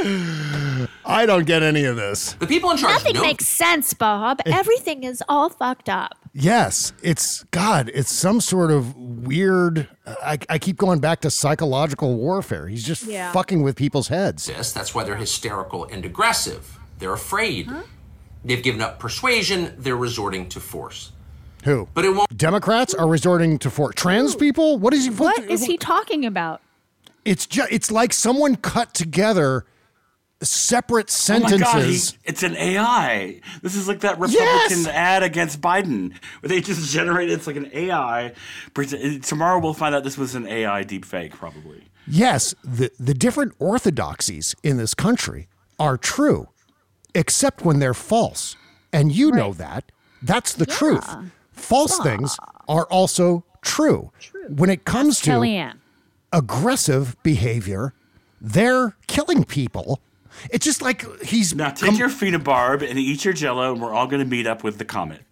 I don't get any of this. The people in charge Nothing know makes sense, Bob. Everything is all fucked up. Yes, it's God. It's some sort of weird. I, I keep going back to psychological warfare. He's just Yeah. fucking with people's heads. this. That's why they're hysterical and aggressive. They're afraid. They've given up persuasion. They're resorting to force. Who? But it won't. Democrats are resorting to for trans people. What is he? what is he talking about? It's just. It's like someone cut together separate Oh my God, he- sentences. it's an AI. This is like that Republican Yes! ad against Biden, where they just generate. It's like an AI. Tomorrow we'll find out this was an AI deepfake, probably. Yes, the, the different orthodoxies in this country are true, except when they're false. And you know that. That's the truth. False things are also true. When it comes to Kellyanne. aggressive behavior, they're killing people. It's just like he's Now take your phenobarb and eat your jello, and we're all going to meet up with the comet.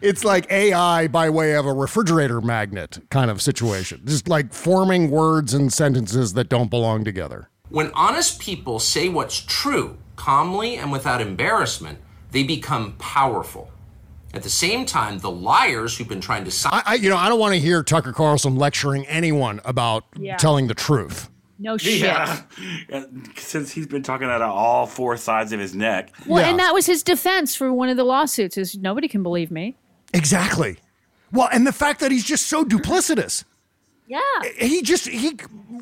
it's like AI by way of a refrigerator magnet kind of situation. Just like forming words and sentences that don't belong together. When honest people say what's true calmly and without embarrassment, they become powerful. At the same time, the liars who've been trying to silence I, I you know, I don't want to hear Tucker Carlson lecturing anyone about Yeah. telling the truth. No shit. Yeah. Since he's been talking out of all four sides of his neck. Well, and that was his defense for one of the lawsuits is nobody can believe me. Exactly. Well, and the fact that he's just so duplicitous. Yeah. Eh, he just he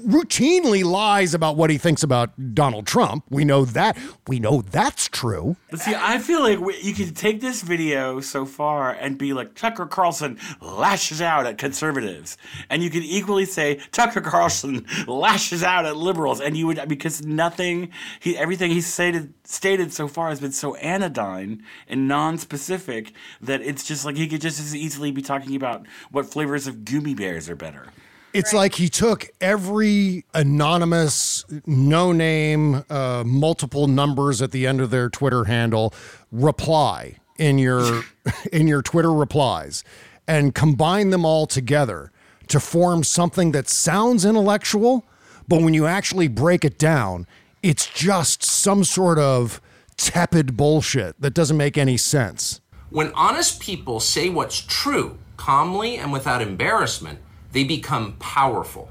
routinely lies about what he thinks about Donald Trump. We know that. We know that's true. But see, I feel like we, you could take this video so far and be like, Tucker Carlson lashes out at conservatives. And you could equally say, Tucker Carlson lashes out at liberals. And you would, because nothing, he, everything he's stated, stated so far has been so anodyne and non-specific that it's just like he could just as easily be talking about what flavors of gummy bears are better. It's like he took every anonymous, no name, uh, multiple numbers at the end of their Twitter handle reply in your in your Twitter replies and combined them all together to form something that sounds intellectual, but when you actually break it down, it's just some sort of tepid bullshit that doesn't make any sense. When honest people say what's true calmly and without embarrassment, they become powerful.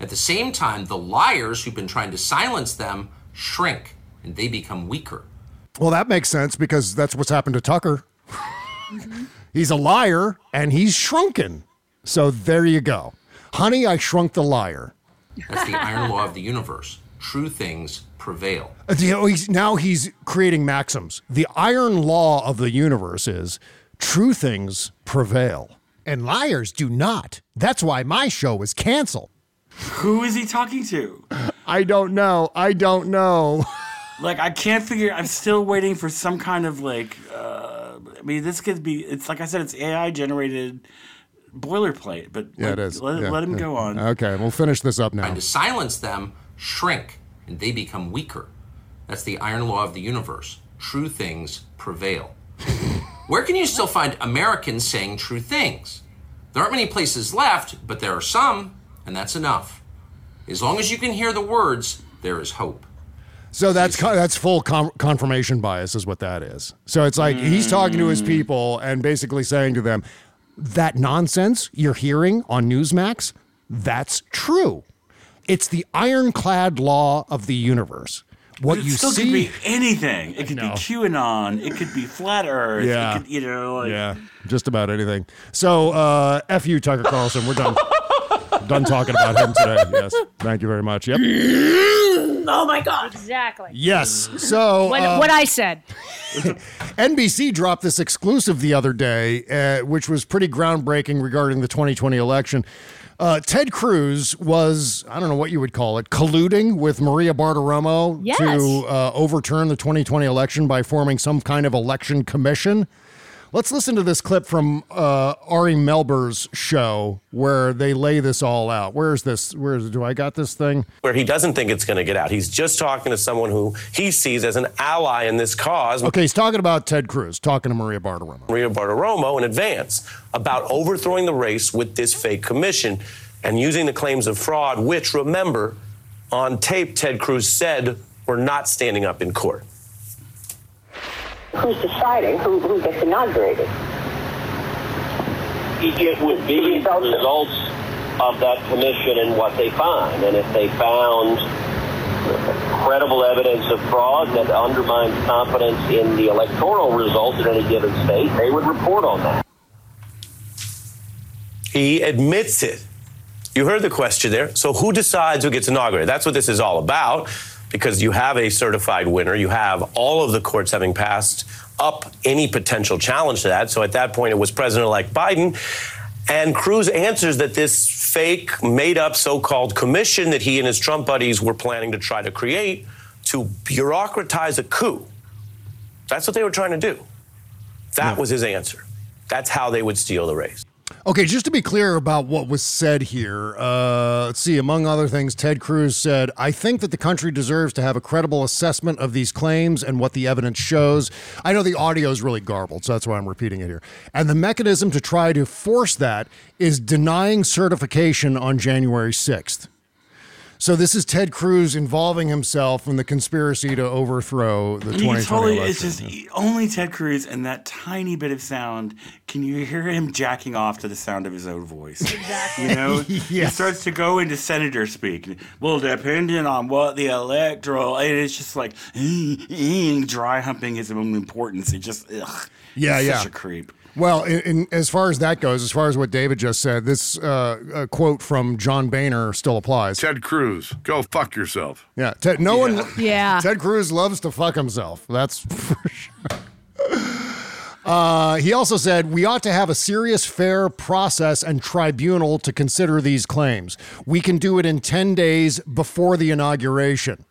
At the same time, the liars who've been trying to silence them shrink and they become weaker. Well, that makes sense because that's what's happened to Tucker. he's a liar and he's shrunken. So there you go. Honey, I shrunk the liar. That's the iron law of the universe. True things prevail. Uh, you he's, now he's creating maxims. The iron law of the universe is true things prevail. And liars do not. That's why my show was canceled. Who is he talking to? I don't know. I don't know. Like I can't figure. I'm still waiting for some kind of like. Uh, I mean, this could be. It's like I said. It's AI generated boilerplate. But Yeah, let, it is. Let, Yeah, let him yeah. go on. Okay, we'll finish this up now. Trying to silence them, shrink, and they become weaker. That's the iron law of the universe. True things prevail. Where can you still find Americans saying true things? There aren't many places left, but there are some, and that's enough. As long as you can hear the words, there is hope. So that's that's full con- confirmation bias, is what that is. So it's like he's talking to his mm. people and basically saying to them, "That nonsense you're hearing on Newsmax, that's true. It's the ironclad law of the universe. What it you still see, could be anything. It could be QAnon. It could be flat Earth. Yeah. It could, you know, like, yeah, just about anything. So uh, f you, Tucker Carlson. We're done. done talking about him today. Yes, thank you very much. Yep. Oh my God. Exactly. Yes. So What, uh, what I said. NBC dropped this exclusive the other day, uh, which was pretty groundbreaking regarding the 2020 election. Uh, Ted Cruz was, I don't know what you would call it, colluding with Maria Bartiromo Yes. to uh, overturn the 2020 election by forming some kind of election commission. Let's listen to this clip from uh, Ari Melber's show where they lay this all out. Where's this? Where's do I got this thing? where he doesn't think it's going to get out. He's just talking to someone who he sees as an ally in this cause. Okay, he's talking about Ted Cruz, talking to Maria Bartiromo. Maria Bartiromo in advance about overthrowing the race with this fake commission and using the claims of fraud, which, remember, on tape, Ted Cruz said were not standing up in court. Who's deciding who, who gets inaugurated? It would be the results of that commission and what they find. And if they found credible evidence of fraud that undermines confidence in the electoral results in any given state, they would report on that. He admits it. You heard the question there. So, who decides who gets inaugurated? That's what this is all about because you have a certified winner. You have all of the courts having passed up any potential challenge to that. So, at that point, it was President elect Biden. And Cruz answers that this fake, made up so called commission that he and his Trump buddies were planning to try to create to bureaucratize a coup. That's what they were trying to do. That was his answer. That's how they would steal the race. Okay, just to be clear about what was said here, uh, let's see, among other things, Ted Cruz said, I think that the country deserves to have a credible assessment of these claims and what the evidence shows. I know the audio is really garbled, so that's why I'm repeating it here. And the mechanism to try to force that is denying certification on January 6th. So this is Ted Cruz involving himself in the conspiracy to overthrow the And you 2020 totally, election. it's just only Ted Cruz and that tiny bit of sound. Can you hear him jacking off to the sound of his own voice? Exactly. You know, he starts to go into senator speak. Well, depending on what the electoral, and it's just like dry humping his own importance. It just, ugh, Yeah, He's yeah. such a creep. Well, in, in, as far as that goes, as far as what David just said, this uh, uh, quote from John Boehner still applies. Ted Cruz, go fuck yourself. Yeah, Ted, no one. Yeah. Ted Cruz loves to fuck himself. That's for sure. Uh, he also said we ought to have a serious, fair process and tribunal to consider these claims. We can do it in 10 days before the inauguration.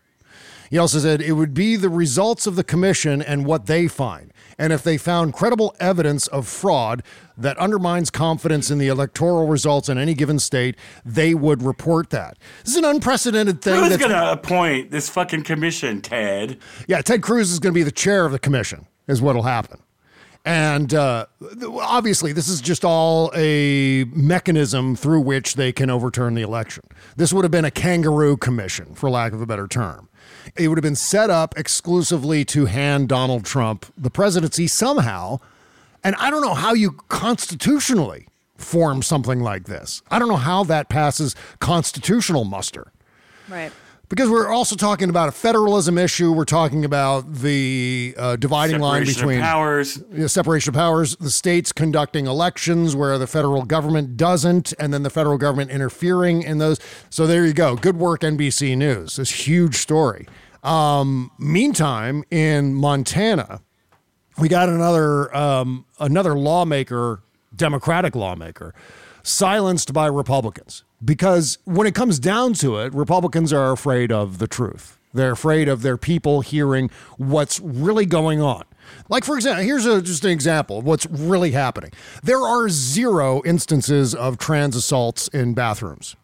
He also said it would be the results of the commission and what they find. And if they found credible evidence of fraud that undermines confidence in the electoral results in any given state, they would report that. This is an unprecedented thing. Who's going to appoint this fucking commission, Ted? yeah, Ted Cruz is going to be the chair of the commission, is what'll happen. And uh, obviously, this is just all a mechanism through which they can overturn the election. This would have been a kangaroo commission, for lack of a better term. It would have been set up exclusively to hand Donald Trump the presidency somehow. And I don't know how you constitutionally form something like this. I don't know how that passes constitutional muster Right. Because we're also talking about a federalism issue. We're talking about the uh, dividing line Separation of between powers. Yeah, separation of powers, the states conducting elections where the federal government doesn't, and then the federal government interfering in those. So there you go. Good work, NBC News. This huge story. Um, meantime, in Montana, we got another um, another lawmaker Democratic lawmaker, silenced by Republicans. Because when it comes down to it, Republicans are afraid of the truth. They're afraid of their people hearing what's really going on. Like, for example, here's a, just an example of what's really happening. There are zero instances of trans assaults in bathrooms.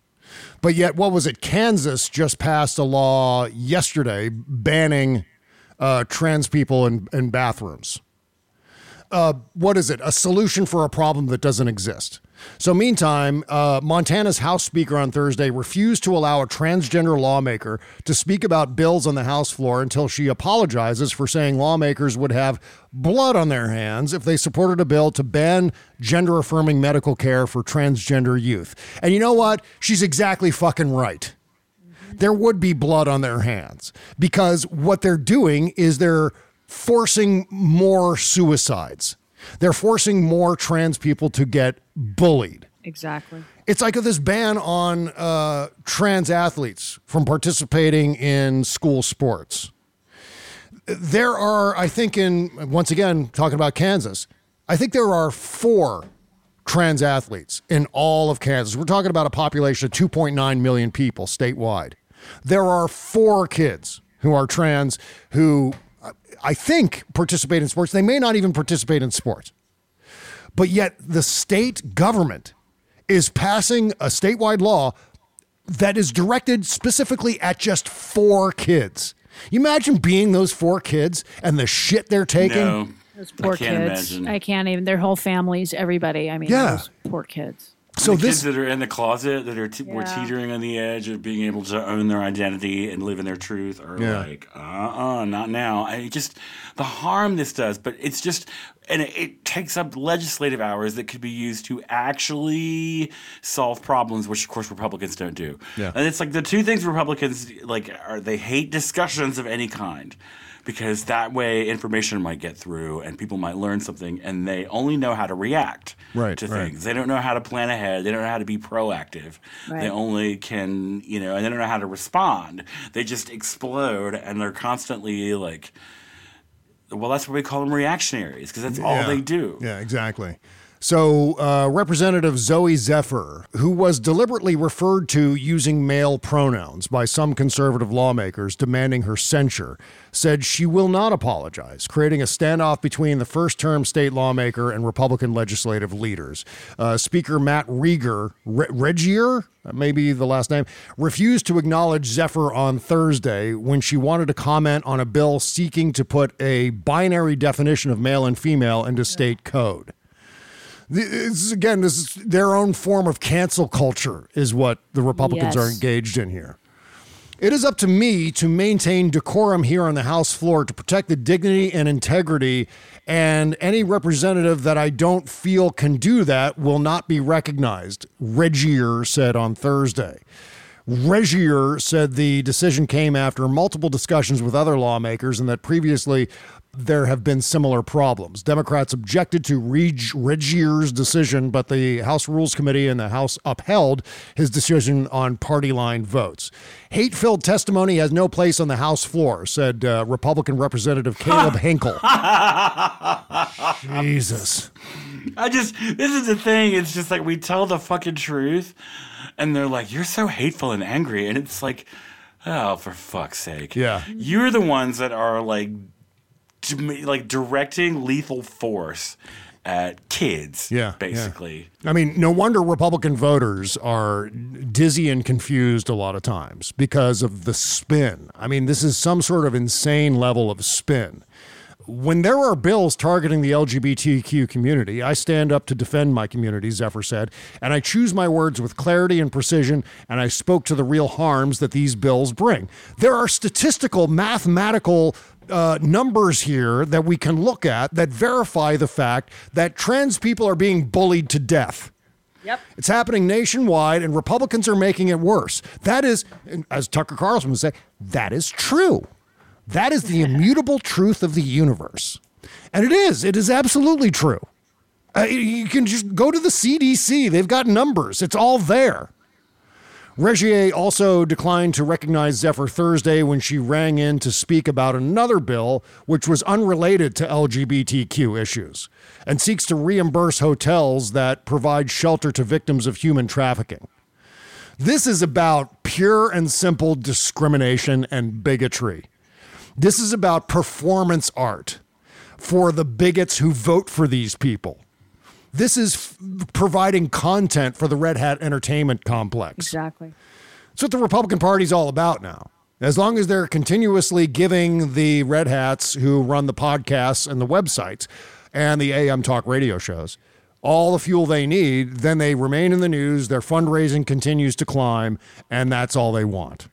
But yet, what was it? Kansas just passed a law yesterday banning uh, trans people in, in bathrooms. Uh, what is it? A solution for a problem that doesn't exist. So, meantime, uh, Montana's House Speaker on Thursday refused to allow a transgender lawmaker to speak about bills on the House floor until she apologizes for saying lawmakers would have blood on their hands if they supported a bill to ban gender affirming medical care for transgender youth. And you know what? She's exactly fucking right there would be blood on their hands because what they're doing is they're forcing more suicides. They're forcing more trans people to get bullied. Exactly. It's like this ban on uh, trans athletes from participating in school sports. There are, I think, in once again talking about Kansas, I think there are four trans athletes in all of Kansas. We're talking about a population of 2.9 million people statewide. There are four kids who are trans who I think participate in sports. They may not even participate in sports. But yet the state government is passing a statewide law that is directed specifically at just four kids. You imagine being those four kids and the shit they're taking? No. Those poor I can't kids. imagine. I can't even. Their whole families, everybody. I mean, Yeah. those poor kids. So the this- kids that are in the closet that are te- were teetering on the edge of being able to own their identity and live in their truth are Yeah. like, uh, uh not now. I just the harm this does, but it's just and it, it takes up legislative hours that could be used to actually solve problems, which of course Republicans don't do. Yeah. And it's like the two things Republicans like are they hate discussions of any kind. Because that way information might get through and people might learn something and they only know how to react Right, to right. things. They don't know how to plan ahead. They don't know how to be proactive. Right. They only can, you know, and they don't know how to respond. They just explode and they're constantly like, well, that's what we call them reactionaries because that's all Yeah. they do. Yeah, exactly. So, uh, Representative Zooey Zephyr, who was deliberately referred to using male pronouns by some conservative lawmakers demanding her censure, said she will not apologize, creating a standoff between the first term state lawmaker and Republican legislative leaders. Uh, Speaker Matt Rieger, Re- Regier, maybe the last name, refused to acknowledge Zephyr on Thursday when she wanted to comment on a bill seeking to put a binary definition of male and female into state code. This is, again, this is their own form of cancel culture, is what the Republicans are engaged in here. It is up to me to maintain decorum here on the House floor to protect the dignity and integrity, and any representative that I don't feel can do that will not be recognized, Regier said on Thursday. Regier said the decision came after multiple discussions with other lawmakers and that previously there have been similar problems. Democrats objected to Reg- Regier's decision, but the House Rules Committee and the House upheld his decision on party line votes. Hate filled testimony has no place on the House floor, said uh, Republican Representative Caleb Hinkle. Jesus. I just, this is the thing. It's just like we tell the fucking truth and they're like, you're so hateful and angry. And it's like, oh, for fuck's sake. Yeah. You're the ones that are like, like directing lethal force at kids. Yeah, Basically. I mean, no wonder Republican voters are dizzy and confused a lot of times because of the spin. I mean, this is some sort of insane level of spin. When there are bills targeting the LGBTQ community, I stand up to defend my community, Zephyr said, and I choose my words with clarity and precision, and I spoke to the real harms that these bills bring. There are statistical, mathematical uh, numbers here that we can look at that verify the fact that trans people are being bullied to death. Yep. It's happening nationwide, and Republicans are making it worse. That is, as Tucker Carlson would say, that is true. That is the immutable truth of the universe. And it is. It is absolutely true. Uh, you can just go to the CDC, they've got numbers, it's all there. Regier also declined to recognize Zephyr Thursday when she rang in to speak about another bill which was unrelated to LGBTQ issues and seeks to reimburse hotels that provide shelter to victims of human trafficking. This is about pure and simple discrimination and bigotry. This is about performance art for the bigots who vote for these people. This is f- providing content for the Red Hat Entertainment Complex. Exactly. That's what the Republican Party's all about now. As long as they're continuously giving the Red Hats who run the podcasts and the websites and the AM talk radio shows all the fuel they need, then they remain in the news. Their fundraising continues to climb, and that's all they want.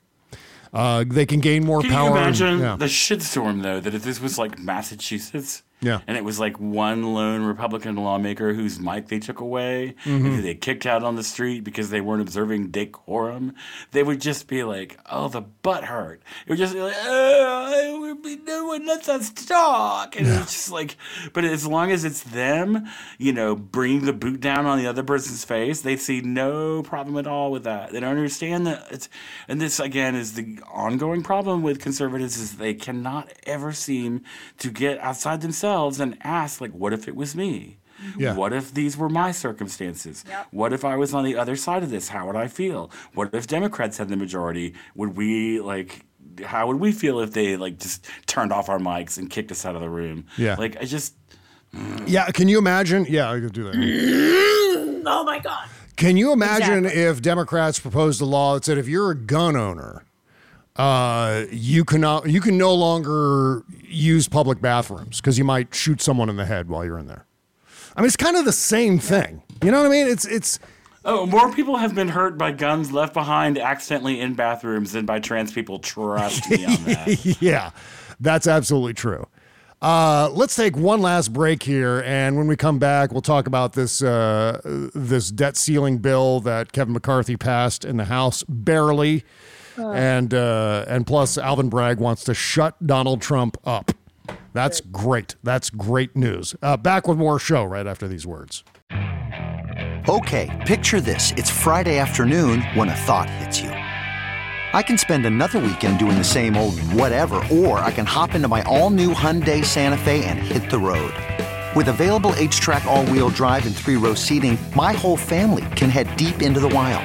Uh, they can gain more Can power. you and- imagine yeah. the shitstorm though that if this was like Massachusetts, Yeah. and it was like one lone Republican lawmaker whose mic they took away, and Mhm. who they kicked out on the street because they weren't observing decorum, they would just be like, "Oh, the butt hurt." It would just be like, "Oh, no one lets us talk," and it's just like, but as long as it's them, you know, bringing the boot down on the other person's face, they see no problem at all with that. They don't understand that it's, and this again is the ongoing problem with conservatives is they cannot ever seem to get outside themselves and ask like, what if it was me? Yeah. What if these were my circumstances? What if I was on the other side of this? How would I feel? What if Democrats had the majority? Would we like? How would we feel if they like just turned off our mics and kicked us out of the room? Yeah. Like I just. Mm. Yeah, can you imagine? Yeah, I could do that. oh my God. Can you imagine if Democrats proposed a law that said if you're a gun owner, uh, you cannot you can no longer use public bathrooms because you might shoot someone in the head while you're in there. I mean, it's kind of the same thing. You know what I mean? It's it's Oh, more people have been hurt by guns left behind accidentally in bathrooms than by trans people. Trust me on that. yeah, that's absolutely true. Uh, let's take one last break here, and when we come back, we'll talk about this uh, this debt ceiling bill that Kevin McCarthy passed in the House barely, and uh, and plus Alvin Bragg wants to shut Donald Trump up. That's great. That's great news. Uh, back with more show right after these words. Okay, picture this. It's Friday afternoon when a thought hits you. I can spend another weekend doing the same old whatever, or I can hop into my all new Hyundai Santa Fe and hit the road. With available HTRAC, all wheel drive, and three row seating, my whole family can head deep into the wild.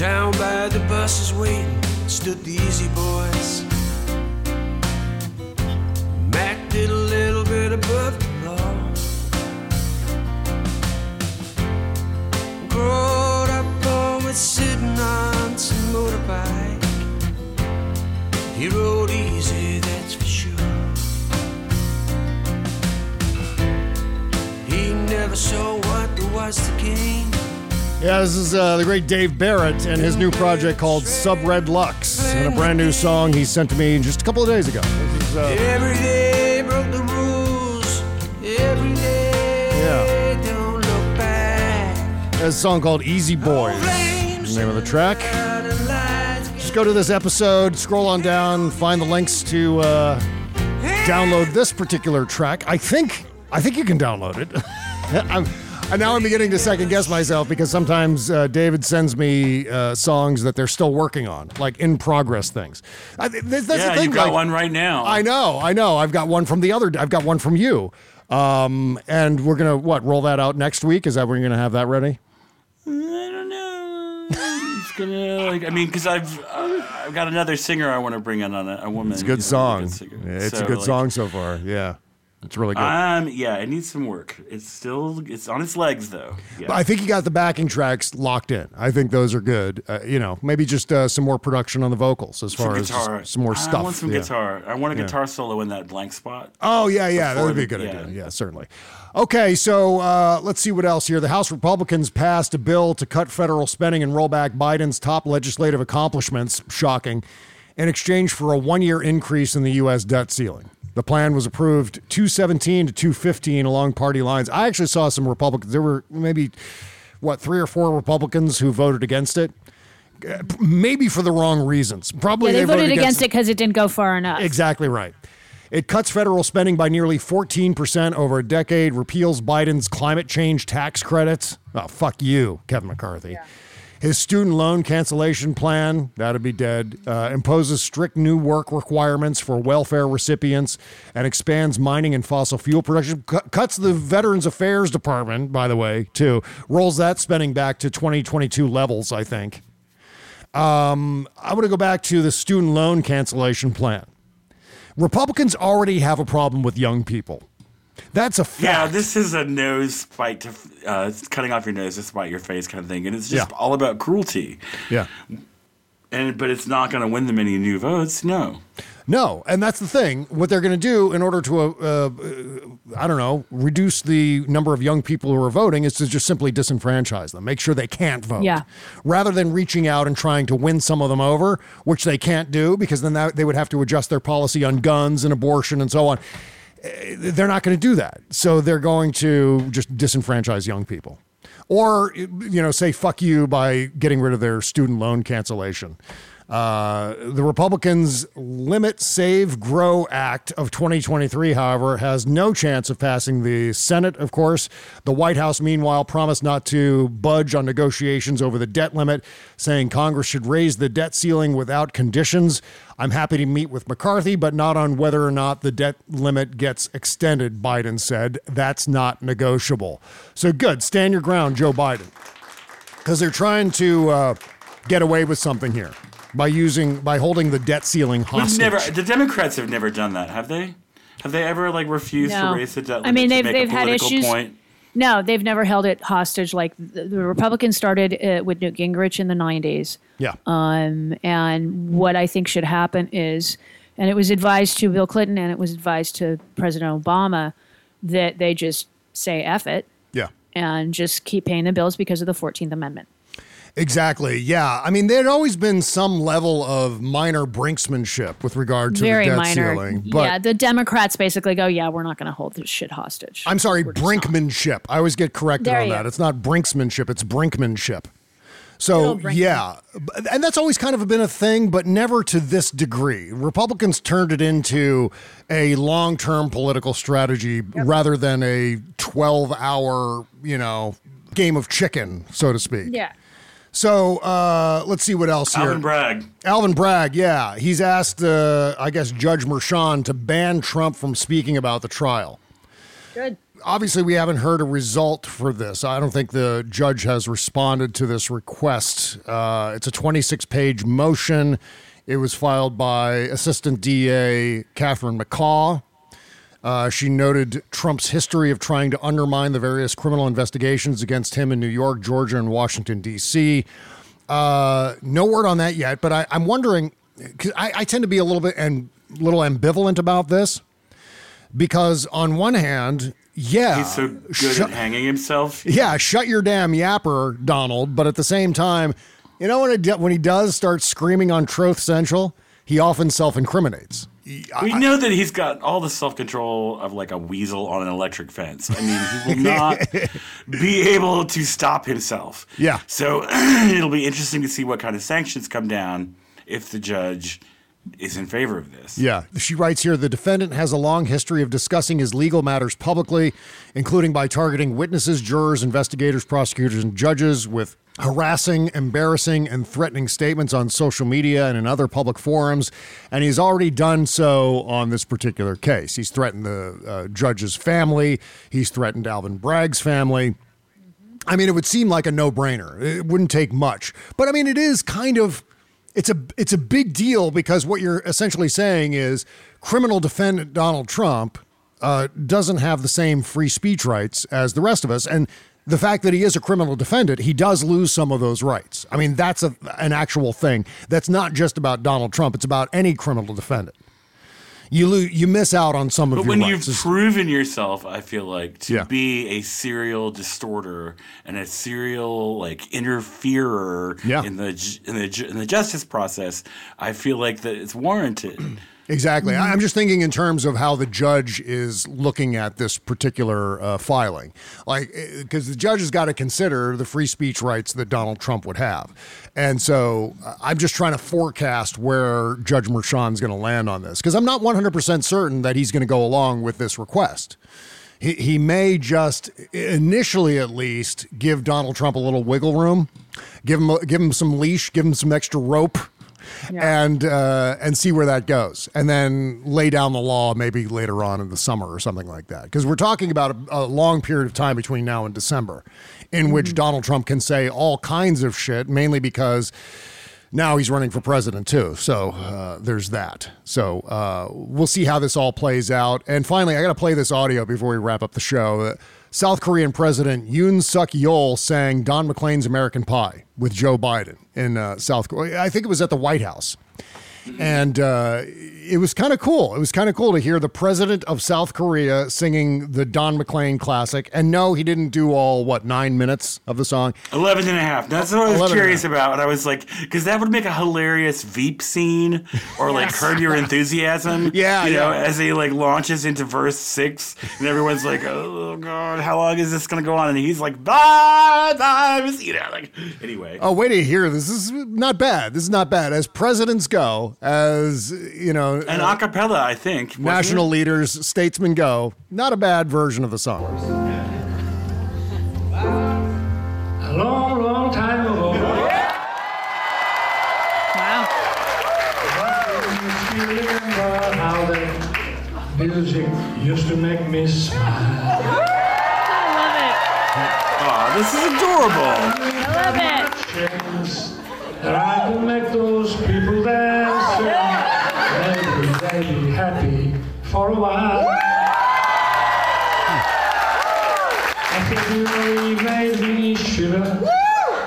Down by the buses waiting stood the easy boys. Mac did a little bit above the law. Growed up always sitting on some motorbike. He rode easy, that's for sure. He never saw what was to gain. Yeah, this is uh, the great Dave Barrett and his new project called SubRedLux, and a brand new song he sent to me just a couple of days ago. Is, uh, Every day broke the rules. Every day Yeah. don't look back. There's a song called Easy Boys, the name of the track. Just go to this episode, scroll on down, find the links to uh, download this particular track. I think I think you can download it. And now I'm beginning to second guess myself because sometimes uh, David sends me uh, songs that they're still working on, like in progress things. I, that's, that's yeah, the thing. you got like- one right now. I know, I know. I've got one from the other. I've got one from you. Um, and we're gonna what roll that out next week? Is that when you're gonna have that ready? I don't know. it's gonna like. I mean, because I've uh, I've got another singer I want to bring in on a, a woman. It's a good song. singer. Yeah, it's So, a good like, song so far. Yeah, it's really good. Um, yeah, it needs some work. It's still it's on its legs though. Yeah. But I think you got the backing tracks locked in. I think those are good. Uh, you know, maybe just uh, some more production on the vocals as some far as guitar. just some more stuff. I want some Yeah. guitar. I want a Yeah. guitar solo in that blank spot. Oh yeah, yeah, that would be a good idea. Yeah, certainly. Okay, so uh, let's see what else here. The House Republicans passed a bill to cut federal spending and roll back Biden's top legislative accomplishments. Shocking. In exchange for a one-year increase in the U.S. debt ceiling. The plan was approved 217 to 215 along party lines. I actually saw some Republicans. There were maybe what three or four Republicans who voted against it. Maybe for the wrong reasons. Probably Yeah, they voted against it because it didn't go far enough. Exactly right. It cuts federal spending by nearly 14% over a decade, repeals Biden's climate change tax credits. Oh, fuck you, Kevin McCarthy. His student loan cancellation plan, that'd be dead, uh, imposes strict new work requirements for welfare recipients and expands mining and fossil fuel production. Cu- cuts the Veterans Affairs Department, by the way, too. Rolls that spending back to 2022 levels, I think. Um, I want to go back to the student loan cancellation plan. Republicans already have a problem with young people. That's a fact. Yeah, this is a nose spike to uh, cutting off your nose to spite your face kind of thing, and it's just Yeah. all about cruelty. Yeah. And but it's not going to win them any new votes. No. No, and that's the thing. What they're going to do in order to, uh, uh, I don't know, reduce the number of young people who are voting is to just simply disenfranchise them, make sure they can't vote. Yeah. Rather than reaching out and trying to win some of them over, which they can't do because then that, they would have to adjust their policy on guns and abortion and so on. Eh, They're not going to do that. So they're going to just disenfranchise young people. Or, you know, say fuck you by getting rid of their student loan cancellation. Uh, the Republicans' Limit Save Grow Act of 2023, however, has no chance of passing the Senate, of course. The White House, meanwhile, promised not to budge on negotiations over the debt limit, saying Congress should raise the debt ceiling without conditions. I'm happy to meet with McCarthy, but not on whether or not the debt limit gets extended, Biden said. That's not negotiable. So good. Stand your ground, Joe Biden because they're trying to uh, get away with something here by using by holding the debt ceiling We've hostage. never. The Democrats have never done that, have they? Have they ever like refused No. to raise the debt limit I mean, they've make they've a had political issues. point? No, they've never held it hostage. Like the, the Republicans started uh, with Newt Gingrich in the '90s. Yeah. Um, and what I think should happen is, and it was advised to Bill Clinton and it was advised to President Obama that they just say "eff it" Yeah. and just keep paying the bills because of the Fourteenth Amendment. Exactly. Yeah. I mean, there had always been some level of minor brinksmanship with regard to Very the debt minor. ceiling. But yeah, the Democrats basically go, "Yeah, we're not going to hold this shit hostage." I'm sorry, brinkmanship. I always get corrected There on that. go. It's not brinksmanship, it's brinkmanship. So, yeah. And that's always kind of been a thing, but never to this degree. Republicans turned it into a long term political strategy rather than a 12 hour, you know, game of chicken, so to speak. Yeah. So uh, let's see what else here. Alvin Bragg. Alvin Bragg, yeah. He's asked, uh, I guess, Judge Merchan to ban Trump from speaking about the trial. Good. Obviously, we haven't heard a result for this. I don't think the judge has responded to this request. Uh, it's a 26 page motion. It was filed by Assistant DA Catherine McCaw. Uh, she noted Trump's history of trying to undermine the various criminal investigations against him in New York, Georgia, and Washington, D.C. Uh, no word on that yet, but I, I'm wondering because I, I tend to be a little bit and a little ambivalent about this because on one hand, yeah, He's so good shut- at hanging himself. yeah, shut your damn yapper, Donald. But at the same time, you know when it, when he does start screaming on Truth Central, he often self-incriminates. We know that he's got all the self control of like a weasel on an electric fence. I mean, he will not be able to stop himself. Yeah. So it'll be interesting to see what kind of sanctions come down if the judge is in favor of this. Yeah. She writes here the defendant has a long history of discussing his legal matters publicly, including by targeting witnesses, jurors, investigators, prosecutors, and judges with harassing, embarrassing, and threatening statements on social media and in other public forums. And he's already done so on this particular case. He's threatened the uh, judge's family, he's threatened Alvin Bragg's family. I mean, it would seem like a no-brainer. It wouldn't take much, but I mean, it is kind of. It's a it's a big deal because what you're essentially saying is criminal defendant Donald Trump uh, doesn't have the same free speech rights as the rest of us, and the fact that he is a criminal defendant, he does lose some of those rights. I mean, that's a, an actual thing. That's not just about Donald Trump. It's about any criminal defendant. You lose, you miss out on some of But your But when rights. you've proven yourself, I feel like to Yeah. be a serial distorter and a serial like interferer Yeah. in the in the in the justice process, I feel like that it's warranted. Exactly. Mm-hmm. I'm just thinking in terms of how the judge is looking at this particular uh, filing. Like, because the judge has got to consider the free speech rights that Donald Trump would have. And so I'm just trying to forecast where Judge Merchan's going to land on this because I'm not 100% certain that he's going to go along with this request. He, he may just initially, at least, give Donald Trump a little wiggle room, give him give him some leash, give him some extra rope, and uh, and see where that goes, and then lay down the law maybe later on in the summer or something like that. Because we're talking about a, a long period of time between now and December, in which Donald Trump can say all kinds of shit, mainly because now he's running for president too. So uh, there's that. So uh, we'll see how this all plays out. And finally, I got to play this audio before we wrap up the show. South Korean President Yoon Suk Yeol sang Don McLean's American Pie with Joe Biden in uh, South Korea. I think it was at the White House. And uh, it was kind of cool. It was kind of cool to hear the president of South Korea singing the Don McLean classic. And no, he didn't do all, what, nine minutes of the song? 11 and a half. That's what I was 11 and curious about. And I was like, because that would make a hilarious Veep scene or like Yes. Curb Your Enthusiasm. Yeah, You know, yeah. as he like launches into verse six and everyone's like, oh God, how long is this going to go on? And he's like, bye, bye. You know, like, anyway. Oh, wait to hear this. This is not bad. This is not bad. As presidents go, as you know, And uh, a cappella, I think. national it? leaders, statesmen go. Not a bad version of the song. A long, long time ago. Wow. You how the music used to make me smile. Aw, this is adorable. I love it. Chance That I could make those people dance and maybe they'd be happy for a while. I think you really made me shiver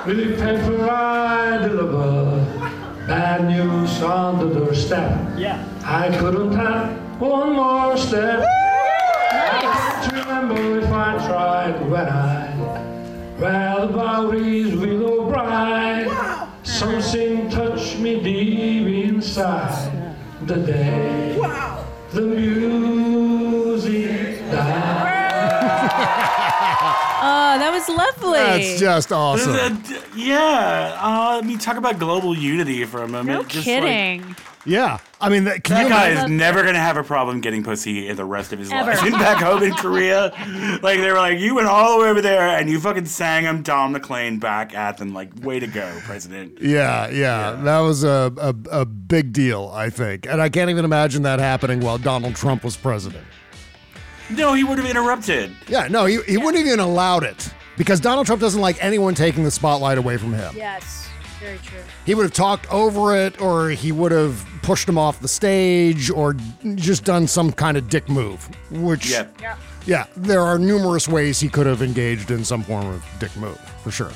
with the paper I deliver. Bad news on the doorstep. Yeah. I couldn't have one more step. I can't remember if I tried when I read about his willow bride. Something touched me deep inside the day was lovely. That's just awesome. This a- yeah. Uh, I mean, talk about global unity for a moment. no Just, like, kidding. Yeah, I mean, that, can that you guy is never gonna have a problem getting pussy in the rest of his Ever. life. And back home in Korea, like they were like, you went all the way over there and you fucking sang him Don McLean back at them. Like, way to go, President. Yeah, yeah, that was a, a a big deal, I think, and I can't even imagine that happening while Donald Trump was president. No, he would have interrupted. Yeah, no, he, he wouldn't even allowed it because Donald Trump doesn't like anyone taking the spotlight away from him. Yes, very true. He would have talked over it, or he would have pushed him off the stage, or just done some kind of dick move. Which, Yeah. yeah, there are numerous ways he could have engaged in some form of dick move, for sure.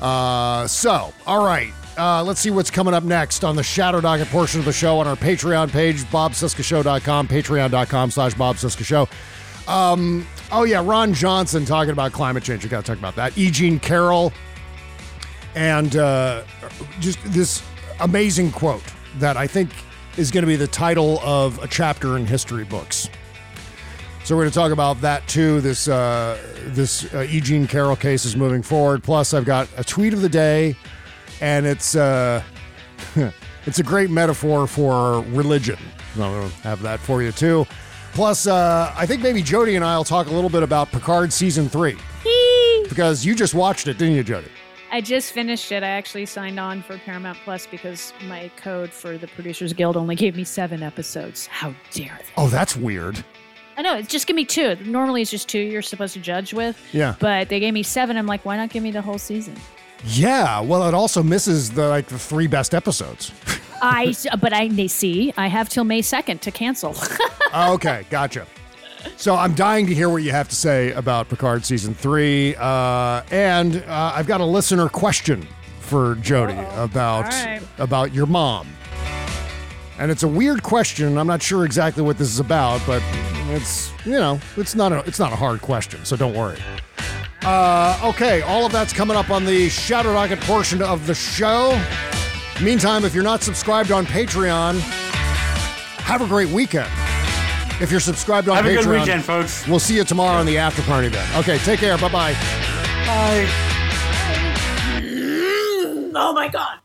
Uh, so, all right. Uh, let's see what's coming up next on the Shadow Docket portion of the show on our Patreon page, bobcescashow.com, patreon.com slash bobcescashow. Um, oh, yeah, Ron Johnson talking about climate change. We got to talk about that. E. Jean Carroll and uh, just this amazing quote that I think is going to be the title of a chapter in history books. So we're going to talk about that too. This uh, this uh, E. Jean Carroll case is moving forward. Plus, I've got a tweet of the day, and it's uh, it's a great metaphor for religion. I'll have that for you too. Plus, uh, I think maybe Jody and I will talk a little bit about Picard season three because you just watched it, didn't you, Jody? I just finished it. I actually signed on for Paramount Plus because my code for the Producers Guild only gave me seven episodes. How dare they? Oh, that's weird. I know. It's just give me two. Normally it's just two you're supposed to judge with. Yeah. But they gave me seven. I'm like, why not give me the whole season? Yeah, well, it also misses the like the three best episodes. I but I they see I have till May second to cancel. okay, gotcha. So I'm dying to hear what you have to say about Picard season three, uh, and uh, I've got a listener question for Jody about All right. about your mom. And it's a weird question. I'm not sure exactly what this is about, but it's you know it's not a it's not a hard question, so don't worry. Uh, okay, all of that's coming up on the Shadow Docket portion of the show. Meantime, if you're not subscribed on Patreon, have a great weekend. If you're subscribed on Have a Patreon, good weekend, folks. We'll see you tomorrow on the after party then. Okay, take care. Bye bye. Bye. oh my god.